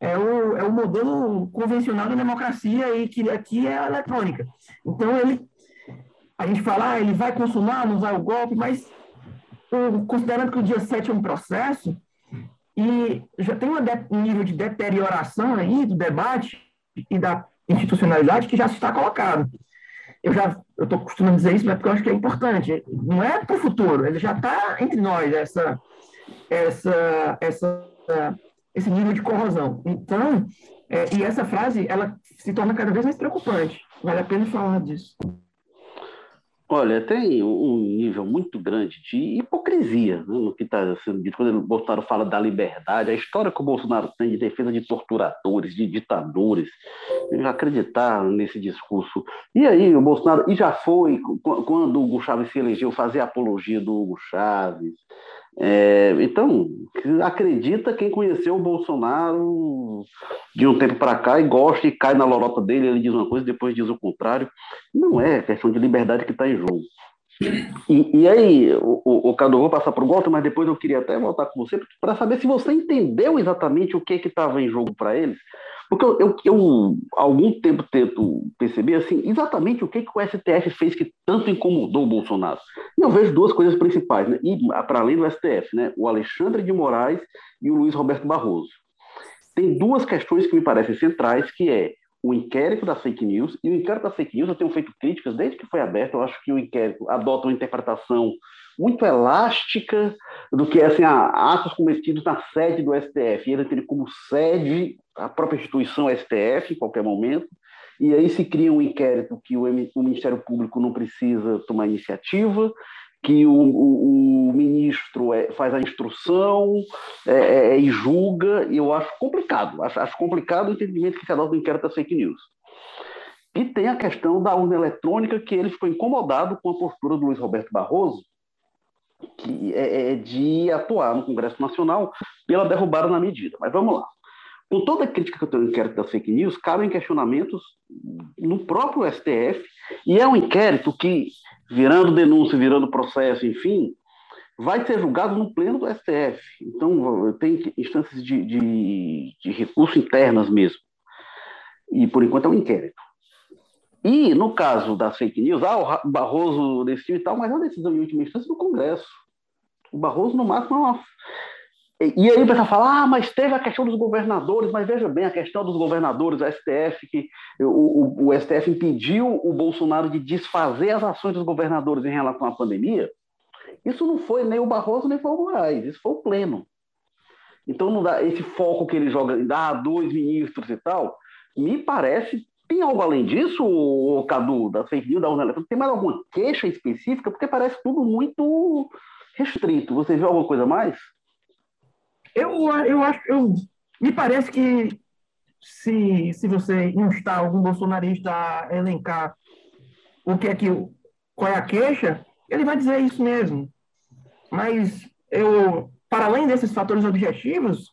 é, o, é o modelo convencional da democracia e que aqui é a eletrônica. Então ele a gente fala, ah, ele vai consumar, não vai o golpe, mas considerando que o dia 7 é um processo, e já tem um nível de deterioração aí do debate e da institucionalidade que já se está colocado. Eu já eu estou costumando dizer isso, mas porque eu acho que é importante. Não é para o futuro, ele já está entre nós, essa, essa, essa, esse nível de corrosão. Então, é, e essa frase, ela se torna cada vez mais preocupante. Vale a pena falar disso. Olha, tem um nível muito grande de hipocrisia né, no que está sendo dito. Quando o Bolsonaro fala da liberdade, a história que o Bolsonaro tem de defesa de torturadores, de ditadores, acreditar nesse discurso. E aí, o Bolsonaro, e já foi, quando o Hugo Chaves se elegeu, fazer apologia do Hugo Chaves, é, então, acredita quem conheceu o Bolsonaro de um tempo para cá e gosta e cai na lorota dele, ele diz uma coisa depois diz o contrário. Não é questão de liberdade que está em jogo. E, e aí, o, o, o Cadu, vou passar para o Walter, mas depois eu queria até voltar com você para saber se você entendeu exatamente o que estava em jogo para eles, porque eu, eu, eu, algum tempo tento perceber assim, exatamente o que, que o STF fez que tanto incomodou o Bolsonaro. E eu vejo duas coisas principais, né? e para além do STF, né? o Alexandre de Moraes e o Luiz Roberto Barroso. Tem duas questões que me parecem centrais, que é o inquérito da fake news, e o inquérito da fake news eu tenho feito críticas desde que foi aberto, eu acho que o inquérito adota uma interpretação muito elástica do que assim, atos cometidos na sede do STF. Ele tem como sede a própria instituição STF, em qualquer momento, e aí se cria um inquérito que o, Ministério Público não precisa tomar iniciativa, que o, o, o ministro é, faz a instrução é, é, e julga, e eu acho complicado, acho, acho complicado o entendimento que se adota do inquérito das fake news. E tem a questão da urna eletrônica, que ele ficou incomodado com a postura do Luiz Roberto Barroso, que é, é de atuar no Congresso Nacional pela derrubada na medida. Mas vamos lá. Com toda a crítica que eu tenho no inquérito das fake news, cabem questionamentos no próprio STF, e é um inquérito que, virando denúncia, virando processo, enfim, vai ser julgado no pleno do STF. Então, tem instâncias de, de, de recurso internas mesmo. E, por enquanto, é um inquérito. E, no caso das fake news, ah, o Barroso decidiu e tal, mas é uma decisão em última instância do Congresso. O Barroso, no máximo, é uma... E aí o pessoal fala, ah, mas teve a questão dos governadores, mas veja bem, a questão dos governadores, o STF, que o, o, o STF impediu o Bolsonaro de desfazer as ações dos governadores em relação à pandemia, isso não foi nem o Barroso, nem foi o Moraes, isso foi o pleno. Então, não dá esse foco que ele joga, dá dois ministros e tal, me parece tem algo além disso, o Cadu, da fake news, da urna eletrônica? Tem mais alguma queixa específica? Porque parece tudo muito restrito. Você viu alguma coisa mais? Eu, eu acho, eu, me parece que se, se você instar algum bolsonarista a elencar o que é que, qual é a queixa, ele vai dizer isso mesmo. Mas eu, para além desses fatores objetivos,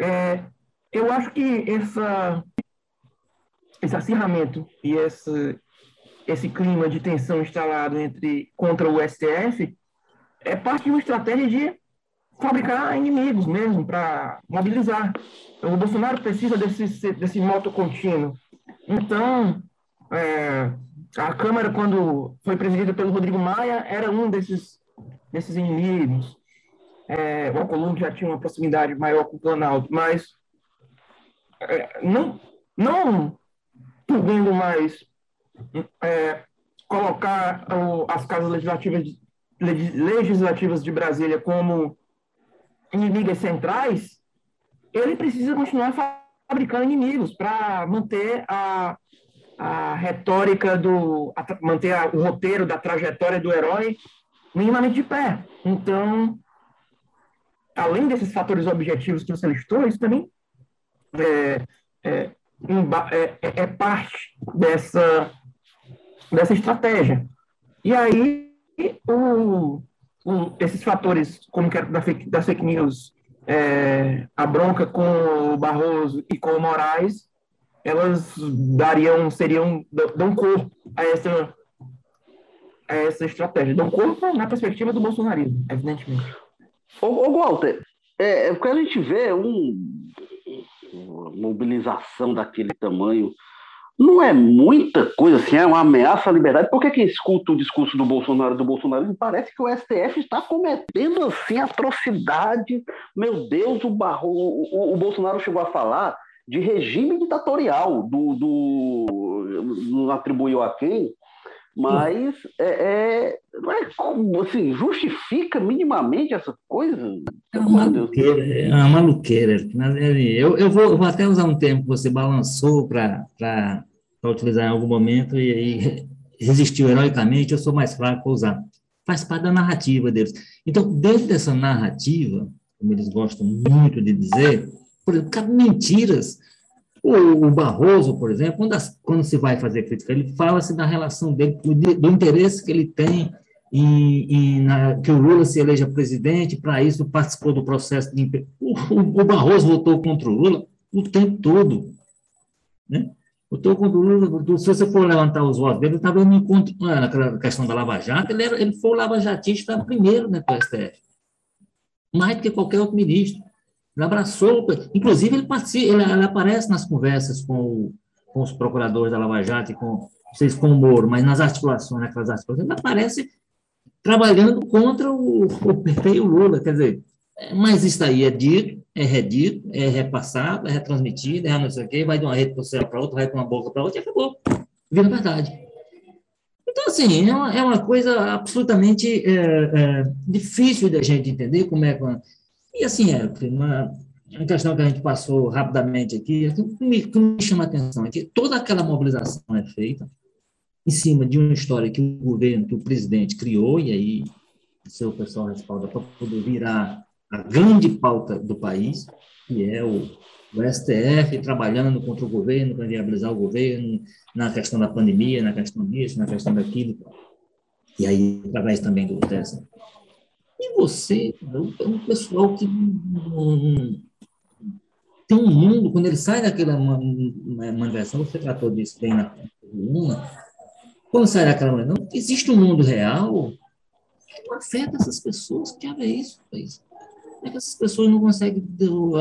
é, eu acho que essa esse acirramento e esse, esse clima de tensão instalado entre contra o STF é parte de uma estratégia de fabricar inimigos mesmo, para mobilizar. O Bolsonaro precisa desse, desse moto contínuo. Então, é, a Câmara, quando foi presidida pelo Rodrigo Maia, era um desses, desses inimigos. É, o Alcolumbre já tinha uma proximidade maior com o Planalto, mas é, não, não podendo mais é, colocar o, as casas legislativas de, legislativas de Brasília como inimigas centrais, ele precisa continuar fabricando inimigos para manter a, a retórica do a, manter a, o roteiro da trajetória do herói minimamente de pé. Então, além desses fatores objetivos que você listou, isso também é, é, é, é, é parte dessa, dessa estratégia. E aí, o, o, esses fatores, como que da fake, fake news, é, a bronca com o Barroso e com o Moraes, elas dariam, seriam, dão corpo a essa, a essa estratégia. Dão corpo na perspectiva do bolsonarismo, evidentemente. Ô, ô Walter, é, é a gente vê um mobilização daquele tamanho não é muita coisa assim, é uma ameaça à liberdade. Por que quem escuta o discurso do Bolsonaro do Bolsonaro parece que o STF está cometendo assim atrocidade? Meu Deus, o, Barro, o, o Bolsonaro chegou a falar de regime ditatorial, do, do não atribuiu a quem, mas é, é, é assim, justifica minimamente essa coisa? É uma maluqueira, é uma maluqueira. Eu, eu, vou, vou até usar um termo que você balançou para utilizar em algum momento e aí *laughs* resistiu heroicamente, eu sou mais fraco para usar. Faz parte da narrativa deles. Então, dentro dessa narrativa, como eles gostam muito de dizer, por exemplo, mentiras o, Barroso, por exemplo, quando, as, quando se vai fazer crítica, ele fala-se da relação dele, do interesse que ele tem em, em na, que o Lula se eleja presidente, para isso participou do processo de o, o, Barroso votou contra o Lula o tempo todo. Né? Votou contra o Lula. Se você for levantar os votos dele, ele estava no encontro, naquela questão da Lava Jato, ele, era, ele foi o Lava Jatista primeiro né, para o STF. Mais do que qualquer outro ministro. Ele abraçou, inclusive ele, participa, ele, ele aparece nas conversas com, com, os procuradores da Lava Jato e com, vocês com o Moro, mas nas articulações, naquelas articulações, ele aparece trabalhando contra o, o PT e o Lula, quer dizer, é, mas isso aí é dito, é redito, é repassado, é retransmitido, é não sei o quê, vai de uma rede social para outra, vai de uma boca para outra e acabou. Vira verdade. Então, assim, é uma, é uma coisa absolutamente é, é, difícil da gente entender como é que... E, assim, é uma, uma questão que a gente passou rapidamente aqui, o que me, que me chama a atenção é que toda aquela mobilização é feita em cima de uma história que o governo, que o presidente criou, e aí o seu pessoal respalda para poder virar a grande pauta do país, que é o, o STF trabalhando contra o governo, para viabilizar o governo, na questão da pandemia, na questão disso, na questão daquilo. E aí, através também do TSE. Você, é um pessoal que tem um mundo, quando ele sai daquela manifestação, você tratou disso bem na coluna, quando sai daquela manifestação, existe um mundo real que não afeta essas pessoas, que é isso, isso é que essas pessoas não conseguem,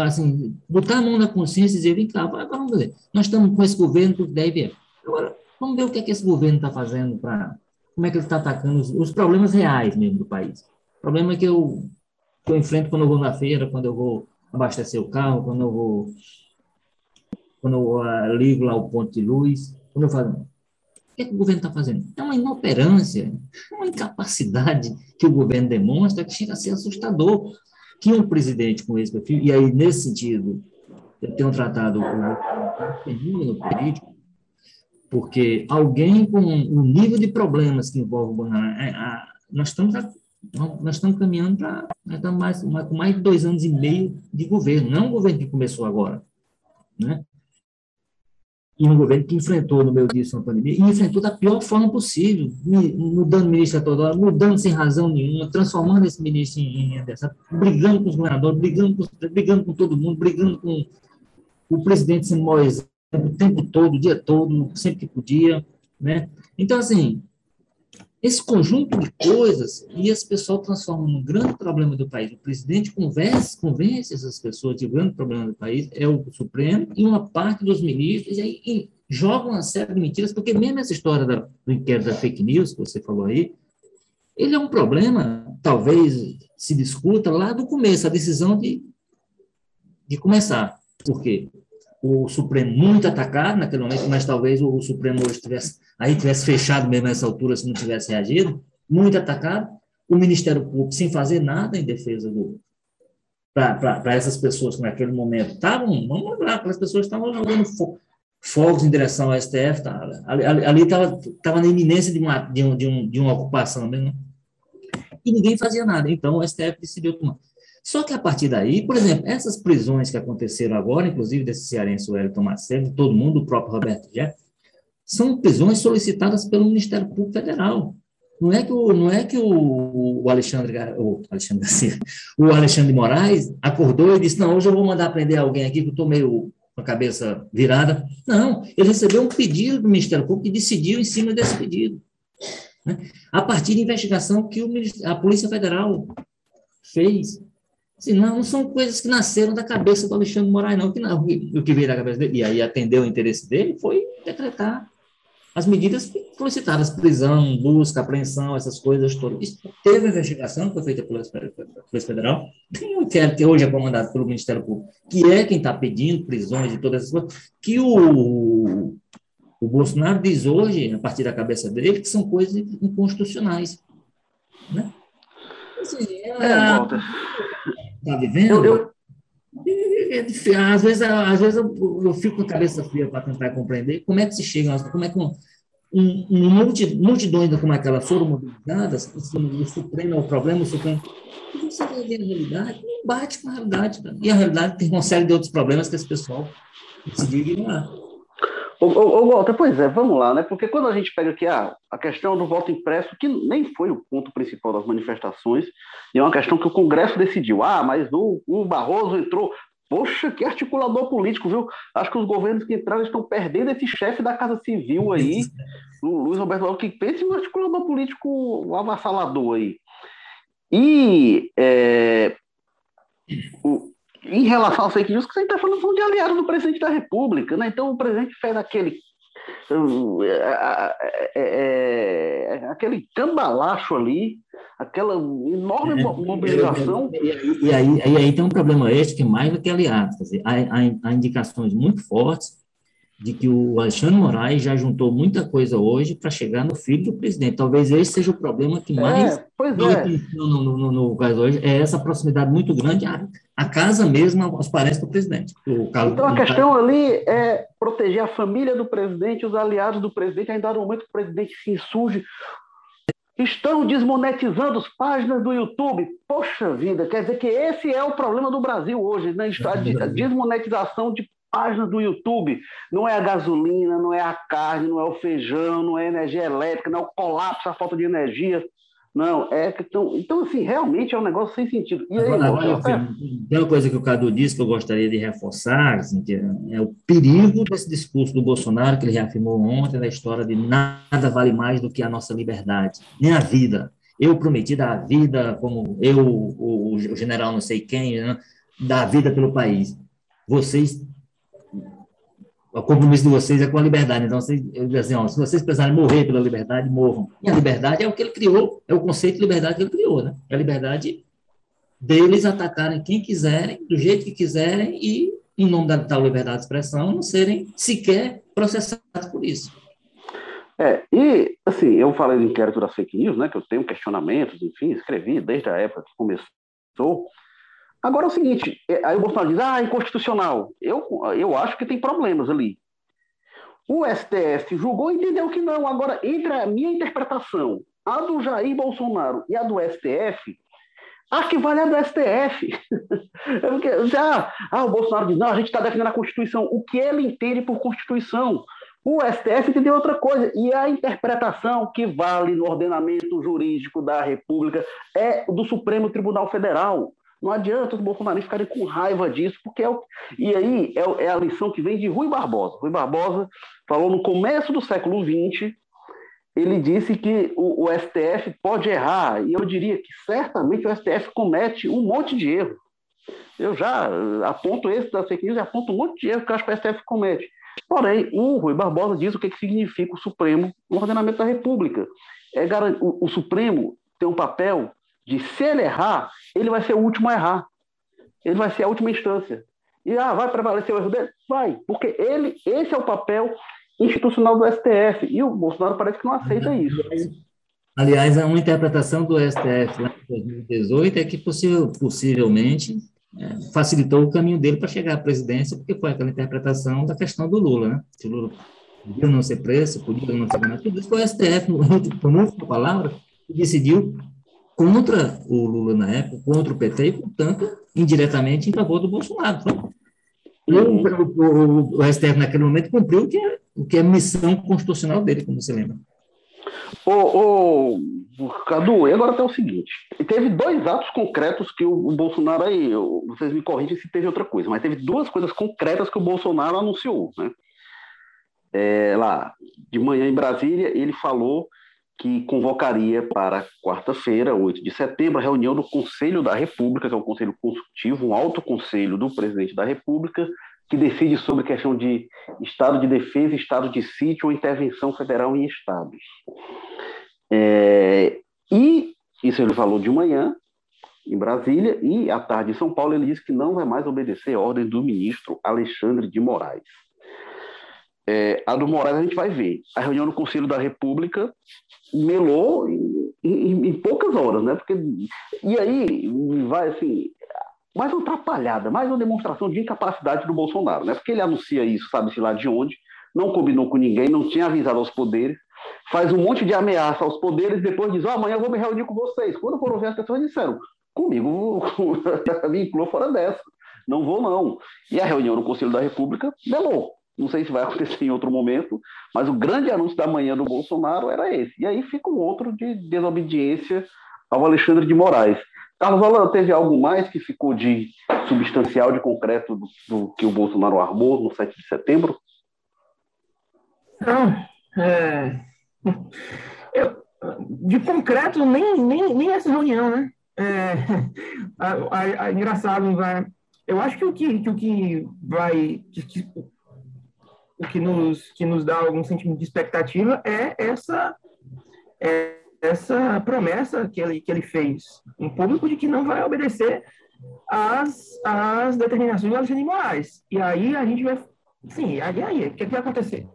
assim, botar a mão na consciência e dizer, vem cá, agora vamos ver, nós estamos com esse governo, tudo deve é. Agora, vamos ver o que é que esse governo está fazendo para, como é que ele está atacando os, os, problemas reais mesmo do país. Problema é que eu, que eu enfrento quando eu vou na feira, quando eu vou abastecer o carro, quando eu vou, quando eu uh, ligo lá o ponto de luz, quando eu falo, o que, é que o governo está fazendo? É uma inoperância, uma incapacidade que o governo demonstra que chega a ser assustador que um presidente com esse perfil, e aí, nesse sentido, eu tenho tratado o fenômeno político, porque alguém com o nível de problemas que envolve o Bolsonaro, é, nós estamos nós estamos caminhando para estamos mais, com mais de dois anos e meio de governo, não é um governo que começou agora, né? e um governo que enfrentou no meio disso uma pandemia, e enfrentou da pior forma possível, mudando ministro a toda hora, mudando sem razão nenhuma, transformando esse ministro em, em dessa, brigando com os governadores, brigando com, brigando com todo mundo, brigando com o presidente sendo mau exemplo o tempo todo, o dia todo, sempre que podia, né? Então, assim, esse conjunto de coisas, e esse pessoal transforma num grande problema do país. O presidente conversa, convence essas pessoas de que o grande problema do país é o Supremo e uma parte dos ministros, e aí e jogam uma série de mentiras, porque mesmo essa história da, do inquérito da fake news, que você falou aí, ele é um problema, talvez se discuta lá do começo, a decisão de, de começar. Por quê? O Supremo muito atacado naquele momento, mas talvez o, Supremo hoje tivesse, aí tivesse fechado mesmo nessa altura se não tivesse reagido, muito atacado, o Ministério Público sem fazer nada em defesa do para essas pessoas que naquele momento estavam, vamos lembrar, aquelas pessoas estavam jogando fo fogos em direção ao STF, tá, ali estava tava na iminência de uma, de, um, de, um, de uma ocupação mesmo, e ninguém fazia nada, então o STF decidiu tomar. Só que a partir daí, por exemplo, essas prisões que aconteceram agora, inclusive desse cearense Wellington Macedo, todo mundo, o próprio Roberto Jeff, são prisões solicitadas pelo Ministério Público Federal. Não é que o, não é que o, o Alexandre, o Alexandre *laughs* o Alexandre Moraes acordou e disse: Não, hoje eu vou mandar prender alguém aqui que eu estou meio com a cabeça virada. Não, ele recebeu um pedido do Ministério Público e decidiu em cima desse pedido. Né? A partir de investigação que o, a Polícia Federal fez. Assim, não, não são coisas que nasceram da cabeça do Alexandre Moraes, não. Que não, o que veio da cabeça dele, e aí atendeu o interesse dele, foi decretar as medidas solicitadas, prisão, busca, apreensão, essas coisas todas. Isso teve investigação que foi feita pela Polícia Federal, tem um inquérito que hoje é comandado pelo Ministério Público, que é quem está pedindo prisões e todas essas coisas, que o, o Bolsonaro diz hoje, a partir da cabeça dele, que são coisas inconstitucionais. Né? Assim, é, é, está vivendo, eu, eu... às vezes, às vezes eu, eu fico com a cabeça fria para tentar compreender como é que se chega, como é que um, um, um multidões como aquela foram mobilizadas, o Supremo é o problema, o Supremo. Você vai ver a realidade, não bate com a realidade. Cara. E a realidade tem uma série de outros problemas que esse pessoal decidiu ignorar. Ô, ô, ô, Walter, pois é, vamos lá, né? Porque quando a gente pega aqui ah, a questão do voto impresso, que nem foi o ponto principal das manifestações, e é uma questão que o Congresso decidiu. Ah, mas o, o Barroso entrou. Poxa, que articulador político, viu? Acho que os governos que entraram estão perdendo esse chefe da Casa Civil aí, *laughs* o Luiz Roberto Barroso, que pense um articulador político avassalador aí. E é, o, em relação ao fake news, que você está falando de aliado do presidente da República, né? Então o presidente fez aquele é, é, é, aquele cambalacho ali, aquela enorme mobilização. E, e, e, aí, e aí tem um problema este que mais do que aliado, quer dizer, há, há indicações muito fortes de que o Alexandre Moraes já juntou muita coisa hoje para chegar no filho do presidente. Talvez esse seja o problema que mais é, é. no, no, no, caso hoje, é essa proximidade muito grande à, à casa mesmo, aos parentes do presidente. Carlos, então a questão ali é proteger a família do presidente, os aliados do presidente, ainda no momento que o presidente se insurge. Estão desmonetizando as páginas do YouTube. Poxa vida, quer dizer que esse é o problema do Brasil hoje, né? a desmonetização de páginas do YouTube. Não é a gasolina, não é a carne, não é o feijão, não é a energia elétrica, não é o colapso, a falta de energia. Não, é que então, então assim, realmente é um negócio sem sentido. E aí, agora, agora, tem uma coisa que o Cadu disse que eu gostaria de reforçar, assim, que é, é, o perigo desse discurso do Bolsonaro, que ele reafirmou ontem, da história de nada vale mais do que a nossa liberdade, nem a vida. Eu prometi dar a vida, como eu, o, o general não sei quem, né, dar a vida pelo país. Vocês o compromisso de vocês é com a liberdade. Então, vocês, assim, ó, se vocês precisarem morrer pela liberdade, morram. E a liberdade é o que ele criou, é o conceito de liberdade que ele criou, né? É a liberdade deles atacarem quem quiserem, do jeito que quiserem e, em nome da tal liberdade de expressão, não serem sequer processados por isso. É, e, assim, eu falei do inquérito das fake news, né, que eu tenho questionamentos, enfim, escrevi desde a época que começou, Agora é o seguinte, é, aí o Bolsonaro diz, ah, inconstitucional. Eu, eu acho que tem problemas ali. O STF julgou e entendeu que não. Agora, entre a minha interpretação, a do Jair Bolsonaro e a do STF, acho que vale a do STF. *laughs* é porque já, ah, o Bolsonaro diz, não, a gente está defendendo a Constituição. O que ele entende por Constituição? O STF entendeu outra coisa. E a interpretação que vale no ordenamento jurídico da República é do Supremo Tribunal Federal. Não adianta os bolsonaristas ficarem com raiva disso, porque é o... E aí é, é, a lição que vem de Rui Barbosa. Rui Barbosa falou no começo do século XX, ele disse que o, o STF pode errar, e eu diria que certamente o STF comete um monte de erro. Eu já aponto esse da fake e aponto um monte de erro que eu acho que o STF comete. Porém, o Rui Barbosa diz o que, que significa o Supremo no ordenamento da República. É, o, o Supremo tem um papel de se ele errar, ele vai ser o último a errar. Ele vai ser a última instância. E ah, vai prevalecer o erro dele? Vai, porque ele, esse é o papel institucional do STF. E o Bolsonaro parece que não aceita isso. Aliás, uma interpretação do STF lá em 2018 é que possível, possivelmente é, facilitou o caminho dele para chegar à presidência, porque foi aquela interpretação da questão do Lula, né? Se o Lula podia não ser preso, podia não ser nada, tudo isso foi o STF, por última palavra, que decidiu contra o Lula na época, contra o PT e, portanto, indiretamente em favor do Bolsonaro. Então, o, o, o, STF, naquele momento, cumpriu o que, é, o que é missão constitucional dele, como você lembra. Ô, ô, Cadu, e agora tem o seguinte: teve dois atos concretos que o, o Bolsonaro aí, eu, vocês me corrigem se teve outra coisa, mas teve duas coisas concretas que o Bolsonaro anunciou. Né? É, lá, de manhã em Brasília, ele falou que convocaria para quarta-feira, 8 de setembro, a reunião do Conselho da República, que é um conselho consultivo, um alto conselho do presidente da República, que decide sobre questão de estado de defesa, estado de sítio ou intervenção federal em estados. É, e isso ele falou de manhã, em Brasília, e à tarde em São Paulo ele disse que não vai mais obedecer ordem do ministro Alexandre de Moraes. É, a do Moraes a gente vai ver. A reunião do Conselho da República melou em, em, em, poucas horas, né? Porque, e aí vai assim, mais uma atrapalhada, mais uma demonstração de incapacidade do Bolsonaro, né? Porque ele anuncia isso, sabe-se lá de onde, não combinou com ninguém, não tinha avisado aos poderes, faz um monte de ameaça aos poderes, depois diz: oh, amanhã eu vou me reunir com vocês. Quando foram ver, as pessoas disseram: comigo, *laughs* me inclua fora dessa, não vou não. E a reunião do Conselho da República melou. Não sei se vai *laughs* acontecer em outro momento, mas o grande anúncio da manhã do Bolsonaro era esse. E aí fica um outro de desobediência ao Alexandre de Moraes. Carlos Holanda, teve algo mais que ficou de substancial, de concreto do, do que o Bolsonaro armou no 7 de setembro? Não. É... Eu, de concreto, nem, nem, nem essa reunião, né? É, *laughs* a, a, a, engraçado, vai, eu acho que o que, que, o que vai. Que, o que nos, que nos dá algum sentimento de expectativa é essa, é essa promessa que ele, que ele fez em público de que não vai obedecer às, às determinações do Alexandre de Moraes. E aí a gente vai Sim, aí, aí, o que, é que vai acontecer?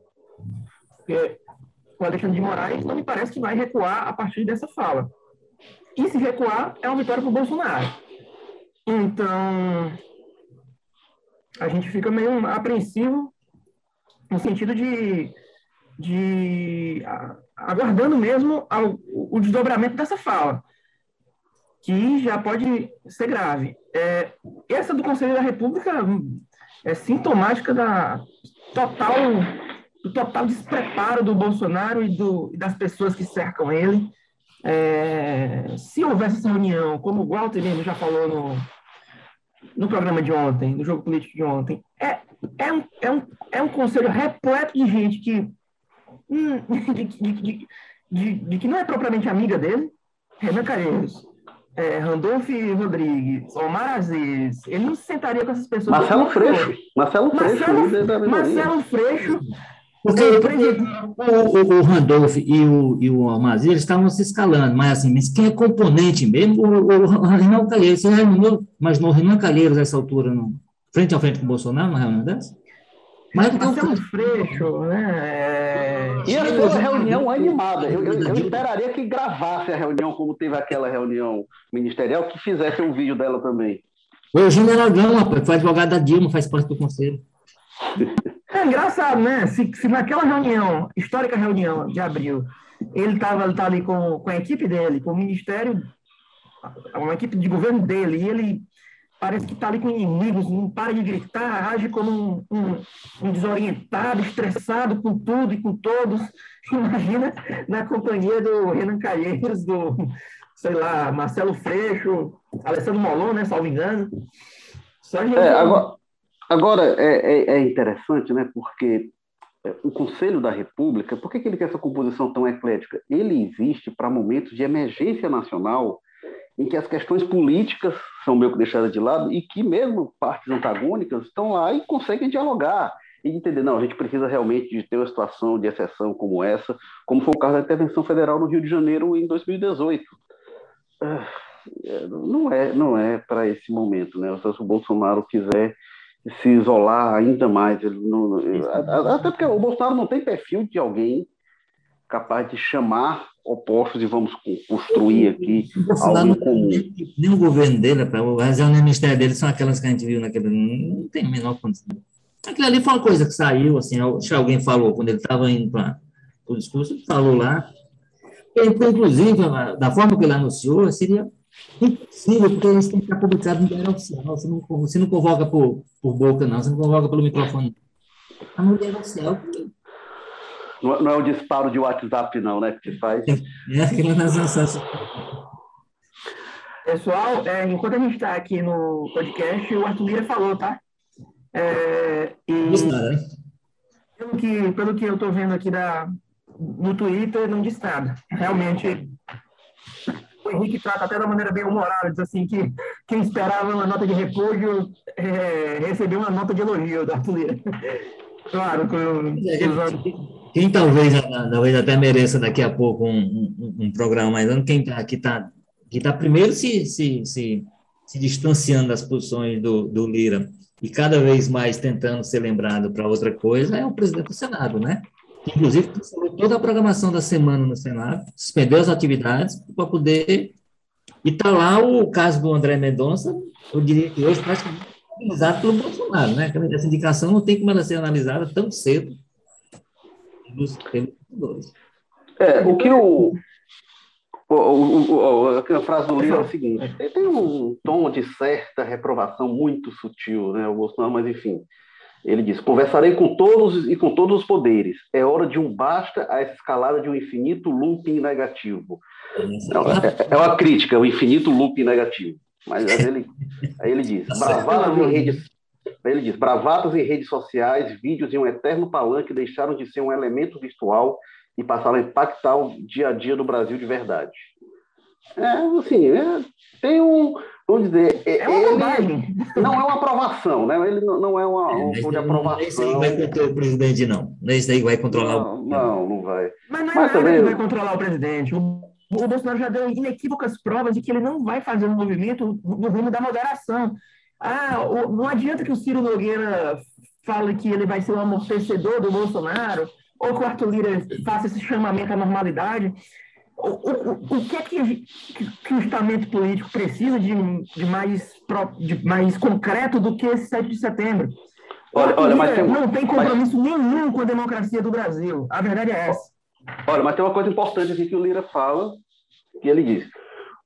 Porque o Alexandre de Moraes não me parece que vai recuar a partir dessa fala. E se recuar, é uma vitória para o Bolsonaro. Então, a gente fica meio apreensivo no sentido de, de aguardando mesmo ao, o desdobramento dessa fala, que já pode ser grave. É, essa do Conselho da República é sintomática da total do total despreparo do Bolsonaro e, do, e das pessoas que cercam ele. É, se houvesse essa reunião, como o Walter mesmo já falou no, no programa de ontem, no jogo político de ontem, é, é, um, é, um, é um conselho repleto de gente que, hum, *laughs* de, de, de, de, que não é propriamente amiga dele, Renan Calheiros, é, Randolph Rodrigues, Omar Aziz, ele não se sentaria com essas pessoas. Marcelo Freixo. Marcelo Freixo. Marcelo, Marcelo Freixo porque o, o, o Randolph e o, e o Almazir, eles estavam se escalando, mas assim, mas quem é componente mesmo, o, o Renan Calheiros, você já imaginou o Renan Calheiros nessa altura, no, frente a frente com o Bolsonaro, numa reunião dessa? Mas Marcelo um Freixo, né? Ia ser uma reunião animada. Eu, eu, eu, esperaria que gravasse a reunião, como teve aquela reunião ministerial, que fizesse um vídeo dela também. O General Gama, foi advogado da Dilma, faz parte do conselho. *laughs* É engraçado, né? Se, se naquela reunião, histórica reunião de abril, ele estava tá ali com, com a equipe dele, com o ministério, uma equipe de governo dele, e ele parece que está ali com inimigos, não para de gritar, age como um, um, um, desorientado, estressado com tudo e com todos. *laughs* Imagina na companhia do Renan Calheiros, do, sei lá, Marcelo Freixo, Alessandro Molon, né, salvo engano. Só gente... É, agora, Agora, é, é, é interessante, né, porque é, o Conselho da República, por que, que ele quer essa composição tão eclética? Ele existe para momentos de emergência nacional em que as questões políticas são meio que deixadas de lado e que mesmo partes antagônicas estão lá e conseguem dialogar e entender, não, a gente precisa realmente de ter uma situação de exceção como essa, como foi o caso da intervenção federal no Rio de Janeiro em 2018. Ah, é, não é, não é para esse momento, né? Se o Bolsonaro quiser se isolar ainda mais. Ele não, até porque o Bolsonaro não tem perfil de alguém capaz de chamar opostos e vamos construir aqui algo comum. Nem o governo dele, as reuniões do ministério dele são aquelas que a gente viu naquele. Não tem a menor condição. Aquilo ali foi uma coisa que saiu, assim, alguém falou quando ele estava indo para o discurso, ele falou lá. Inclusive, da forma que ele anunciou, seria Impossível, porque isso tem que estar publicado no diário oficial. Você não, você não convoca por, por boca, não. Você não convoca pelo microfone. Está no diário oficial. Não, não, é o disparo de WhatsApp, não, né? Que faz. É, aquilo nas nossas. Pessoal, é, enquanto a gente está aqui no podcast, o Arthur Lira falou, tá? É, e, nada, pelo, que, pelo que eu estou vendo aqui da, no Twitter, não disse nada. Realmente, o Henrique trata até da maneira bem humorada, diz assim que quem esperava uma nota de repúdio é, recebeu uma nota de elogio da Arthur Claro, quem talvez, talvez até mereça daqui a pouco um, um, um programa mais amplo, quem está que tá, que tá primeiro se, se, se, se distanciando das posições do, do Lira e cada vez mais tentando ser lembrado para outra coisa, é o presidente do Senado, né? Inclusive toda a programação da semana no Senado, suspendeu as atividades para poder. E está lá o caso do André Mendonça, eu diria que hoje praticamente analisado pelo Bolsonaro, né? Essa indicação não tem como ela ser analisada tão cedo pelos dois. É, o que o, o, o, o, a frase do Lira é o seguinte: ele tem um tom de certa reprovação muito sutil, né? O Bolsonaro, mas enfim. Ele diz: Conversarei com todos e com todos os poderes. É hora de um basta a essa escalada de um infinito looping negativo. É, é, uma crítica, o infinito looping negativo. Mas aí ele, aí ele diz: bravatas em redes. Ele diz: bravatas em redes sociais, vídeos e um eterno palanque deixaram de ser um elemento virtual e passaram a impactar o dia a dia do Brasil de verdade. É, assim, é, tem um, vamos dizer, é uma ele não é uma aprovação, né? Ele não, não é uma, é, um de aprovação. Esse aí vai controlar o presidente, não. Esse aí vai controlar não, o. Não, não vai. Mas não é Mas também... que vai controlar o presidente. O, o Bolsonaro já deu inequívocas provas de que ele não vai fazer um movimento no rumo da moderação. Ah, o, não adianta que o Ciro Nogueira fale que ele vai ser um amortecedor do Bolsonaro, ou que o Arthur Lira faça esse chamamento à normalidade. O, o, o que é que, que, o estamento político precisa de, de, mais, de mais concreto do que esse 7 de setembro? Olha, olha mas tem, não tem compromisso mas... nenhum com a democracia do Brasil. A verdade é essa. Olha, mas tem uma coisa importante aqui que o Lira fala, que ele diz.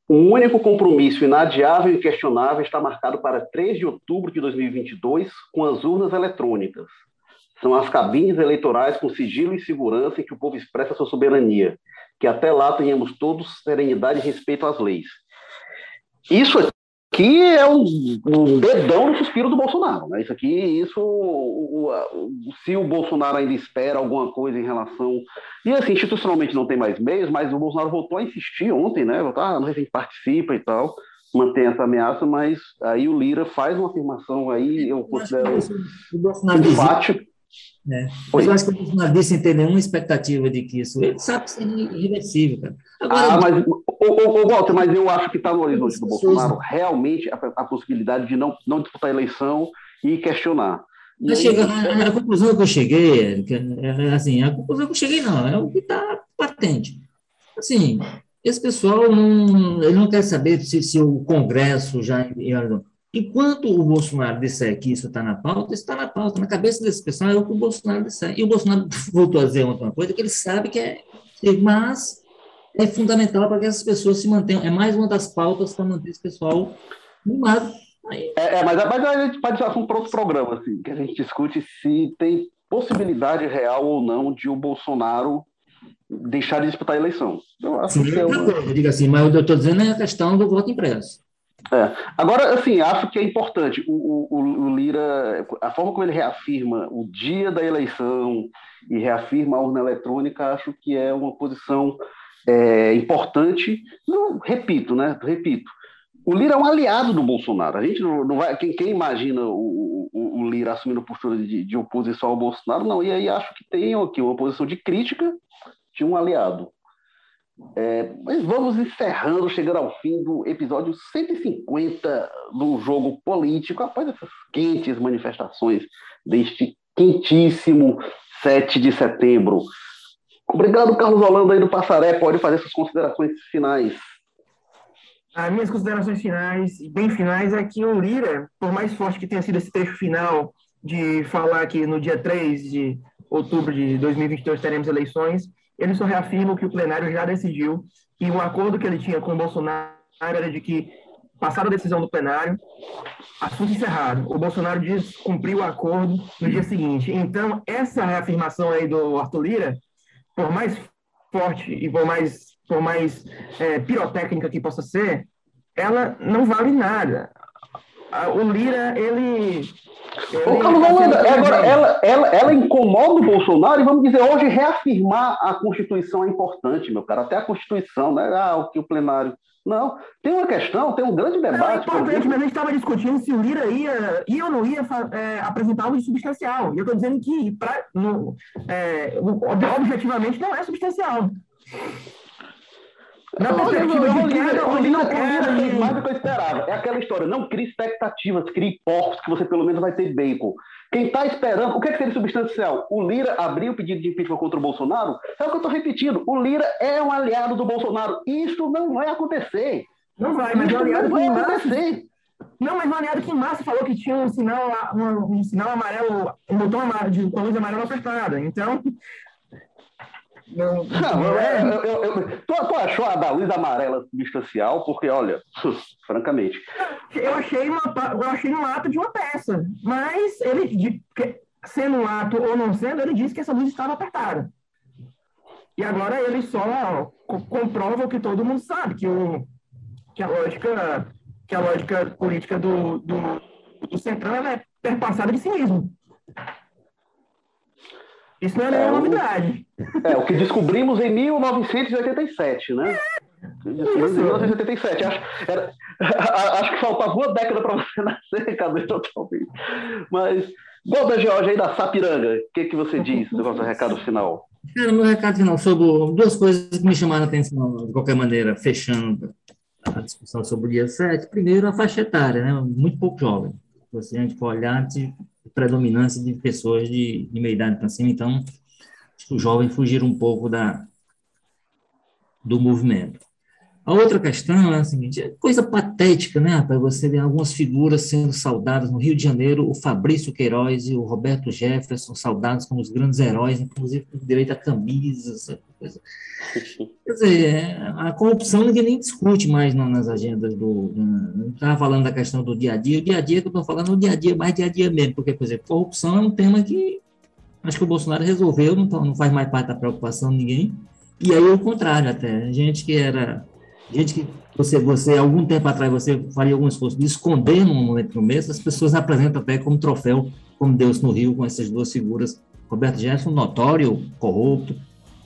O único compromisso inadiável e questionável está marcado para 3 de outubro de 2022 com as urnas eletrônicas. São as cabines eleitorais com sigilo e segurança em que o povo expressa sua soberania. Que até lá tenhamos todos serenidade e respeito às leis. Isso aqui é um, um dedão no suspiro do Bolsonaro. Né? Isso aqui, isso, o, o, se o Bolsonaro ainda espera alguma coisa em relação. E assim, institucionalmente não tem mais meios, mas o Bolsonaro voltou a insistir ontem, né? Voltar, ah, não sei se a gente participa e tal, mantém essa ameaça, mas aí o Lira faz uma afirmação aí, eu considero enfático. É. Mas eu acho que o Bolsonaro sem ter nenhuma expectativa de que isso. Ele sabe que é irreversível, cara. Agora, ah, mas, o, o, o, Walter, mas eu acho que está no horizonte do Bolsonaro realmente a, a, possibilidade de não, não disputar a eleição e questionar. E a, a, conclusão que eu cheguei, é, é, assim, a conclusão que eu cheguei não, é o que está patente. Assim, esse pessoal não, ele não quer saber se, se o Congresso já Enquanto o Bolsonaro disser que isso está na pauta, isso está na pauta. Na cabeça desse pessoal é o que o Bolsonaro disser. E o Bolsonaro *laughs* voltou a dizer uma coisa que ele sabe que é. Mas é fundamental para que essas pessoas se mantenham. É mais uma das pautas para manter esse pessoal animado. É, é, mas, mas a gente pode fazer um outro programa, assim, que a gente discute se tem possibilidade real ou não de o Bolsonaro deixar de disputar a eleição. Eu acho Sim, que é uma... eu digo assim, mas eu estou dizendo é a questão do voto impresso. É. Agora, assim, acho que é importante o, o, o, Lira, a forma como ele reafirma o dia da eleição e reafirma a urna eletrônica, acho que é uma posição é, importante. Não, repito, né? Repito. O Lira é um aliado do Bolsonaro. A gente não, não vai. Quem, quem imagina o, o, o, Lira assumindo postura de, de oposição ao Bolsonaro, não. E aí acho que tem aqui uma posição de crítica de um aliado. É, mas vamos encerrando, chegando ao fim do episódio 150 do Jogo Político, após essas quentes manifestações deste quentíssimo 7 de setembro. Obrigado, Carlos Holanda, aí do Passaré. Pode fazer suas considerações finais. As minhas considerações finais, bem finais, é que o Lira, por mais forte que tenha sido esse trecho final de falar que no dia 3 de outubro de 2022 teremos eleições, ele só reafirma que o plenário já decidiu que o acordo que ele tinha com o Bolsonaro era de que, passada a decisão do plenário, assunto encerrado. O Bolsonaro diz cumprir o acordo no dia seguinte. Então, essa reafirmação aí do Arthur Lira, por mais forte e por mais, por mais é, pirotécnica que possa ser, ela não vale nada. O Lira, ele Carlos Holanda, agora, ela, ela, ela incomoda o Bolsonaro e vamos dizer, hoje reafirmar a Constituição é importante, meu cara, até a Constituição, né? Ah, o que o plenário. Não, tem uma questão, tem um grande debate. É importante, mas a gente estava discutindo se o Lira ia, ia ou não ia é, apresentar algo de substancial. E eu estou dizendo que, pra, no, é, objetivamente, não é substancial. Perspectiva de queda, onde não quer mais do que eu esperava. É aquela história, não crie expectativas, crie porcos que você pelo menos vai ter bacon. Quem está esperando, o que, é que seria substancial? O Lira abriu o pedido de impeachment contra o Bolsonaro? É o que eu estou repetindo. O Lira é um aliado do Bolsonaro. Isso não vai acontecer. Não vai, mas Isso é aliado não vai acontecer. Não, mas o aliado que em março falou que tinha um sinal, um, um sinal amarelo, um botão de, com a luz amarela apertada. Então, não, não é? eu, eu, eu, tu, tu achou a da luz amarela substancial? Porque, olha, *laughs* francamente. Eu achei, uma, eu achei um ato de uma peça, mas ele, de, sendo um ato ou não sendo, ele disse que essa luz estava apertada. E agora ele só comprova o que todo mundo sabe, que, o, que, a, lógica, que a lógica política do, do, do Centrão é perpassada de cinismo. Isso não é, é novidade. É, o que descobrimos em 1987, né? Descobrimos em 1987. Acho, era, *laughs* acho que faltava uma década para você *laughs* nascer, cadê totalmente. Mas, igual da Georgia aí da Sapiranga, o que, que você diz do nosso recado final? Cara, meu recado final sobre duas coisas que me chamaram a atenção, de qualquer maneira, fechando a discussão sobre o dia 7. Primeiro, a faixa etária, né? muito pouco jovem. Se a gente for olhar, predominância de pessoas de, de meia idade para cima, então os jovens fugiram um pouco da, do movimento. A outra questão é a seguinte, é coisa patética, né, rapaz? Você vê algumas figuras sendo saudadas no Rio de Janeiro, o Fabrício Queiroz e o Roberto Jefferson, saudados como os grandes heróis, inclusive com direito a camisas, coisa. *laughs* Quer dizer, é, a corrupção ninguém nem discute mais nas agendas do... Não estava falando da questão do dia a dia, o dia a dia que eu estou falando é o dia a dia, mais dia a dia mesmo, porque, por exemplo, corrupção é um tema que acho que o Bolsonaro resolveu, não, não faz mais parte da preocupação de ninguém, e aí o contrário até, gente que era gente que você, você, algum tempo atrás, você faria algum esforço de esconder num momento no mês, as pessoas apresentam até como troféu, como Deus no Rio, com essas duas figuras. Roberto Jefferson, notório, corrupto,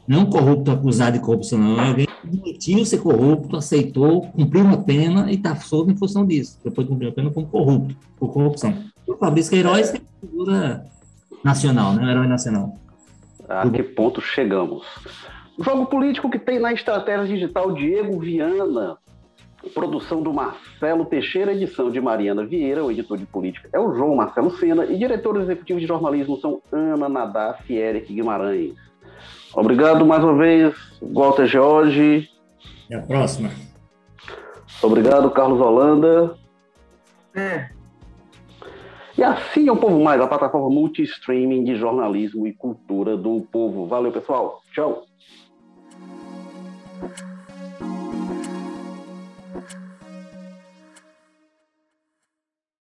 não um corrupto acusado de corrupção, não, é alguém admitiu ser corrupto, aceitou, cumpriu uma pena e está solto em função disso. Depois cumpriu a pena como corrupto, por corrupção. O Fabrício Queiroz é figura nacional, né? Um herói nacional. A que ponto chegamos? Jogo político que tem na estratégia digital Diego Viana, produção do Marcelo Teixeira, edição de Mariana Vieira, o editor de política é o João Marcelo Sena e diretor executivo de jornalismo são Ana Nadaf e Eric Guimarães. Obrigado mais uma vez, Walter Jorge. Até a próxima. Obrigado, Carlos Holanda. É. E assim é o Povo Mais, a plataforma multi-streaming de jornalismo e cultura do povo. Valeu, pessoal. Tchau. Thank you.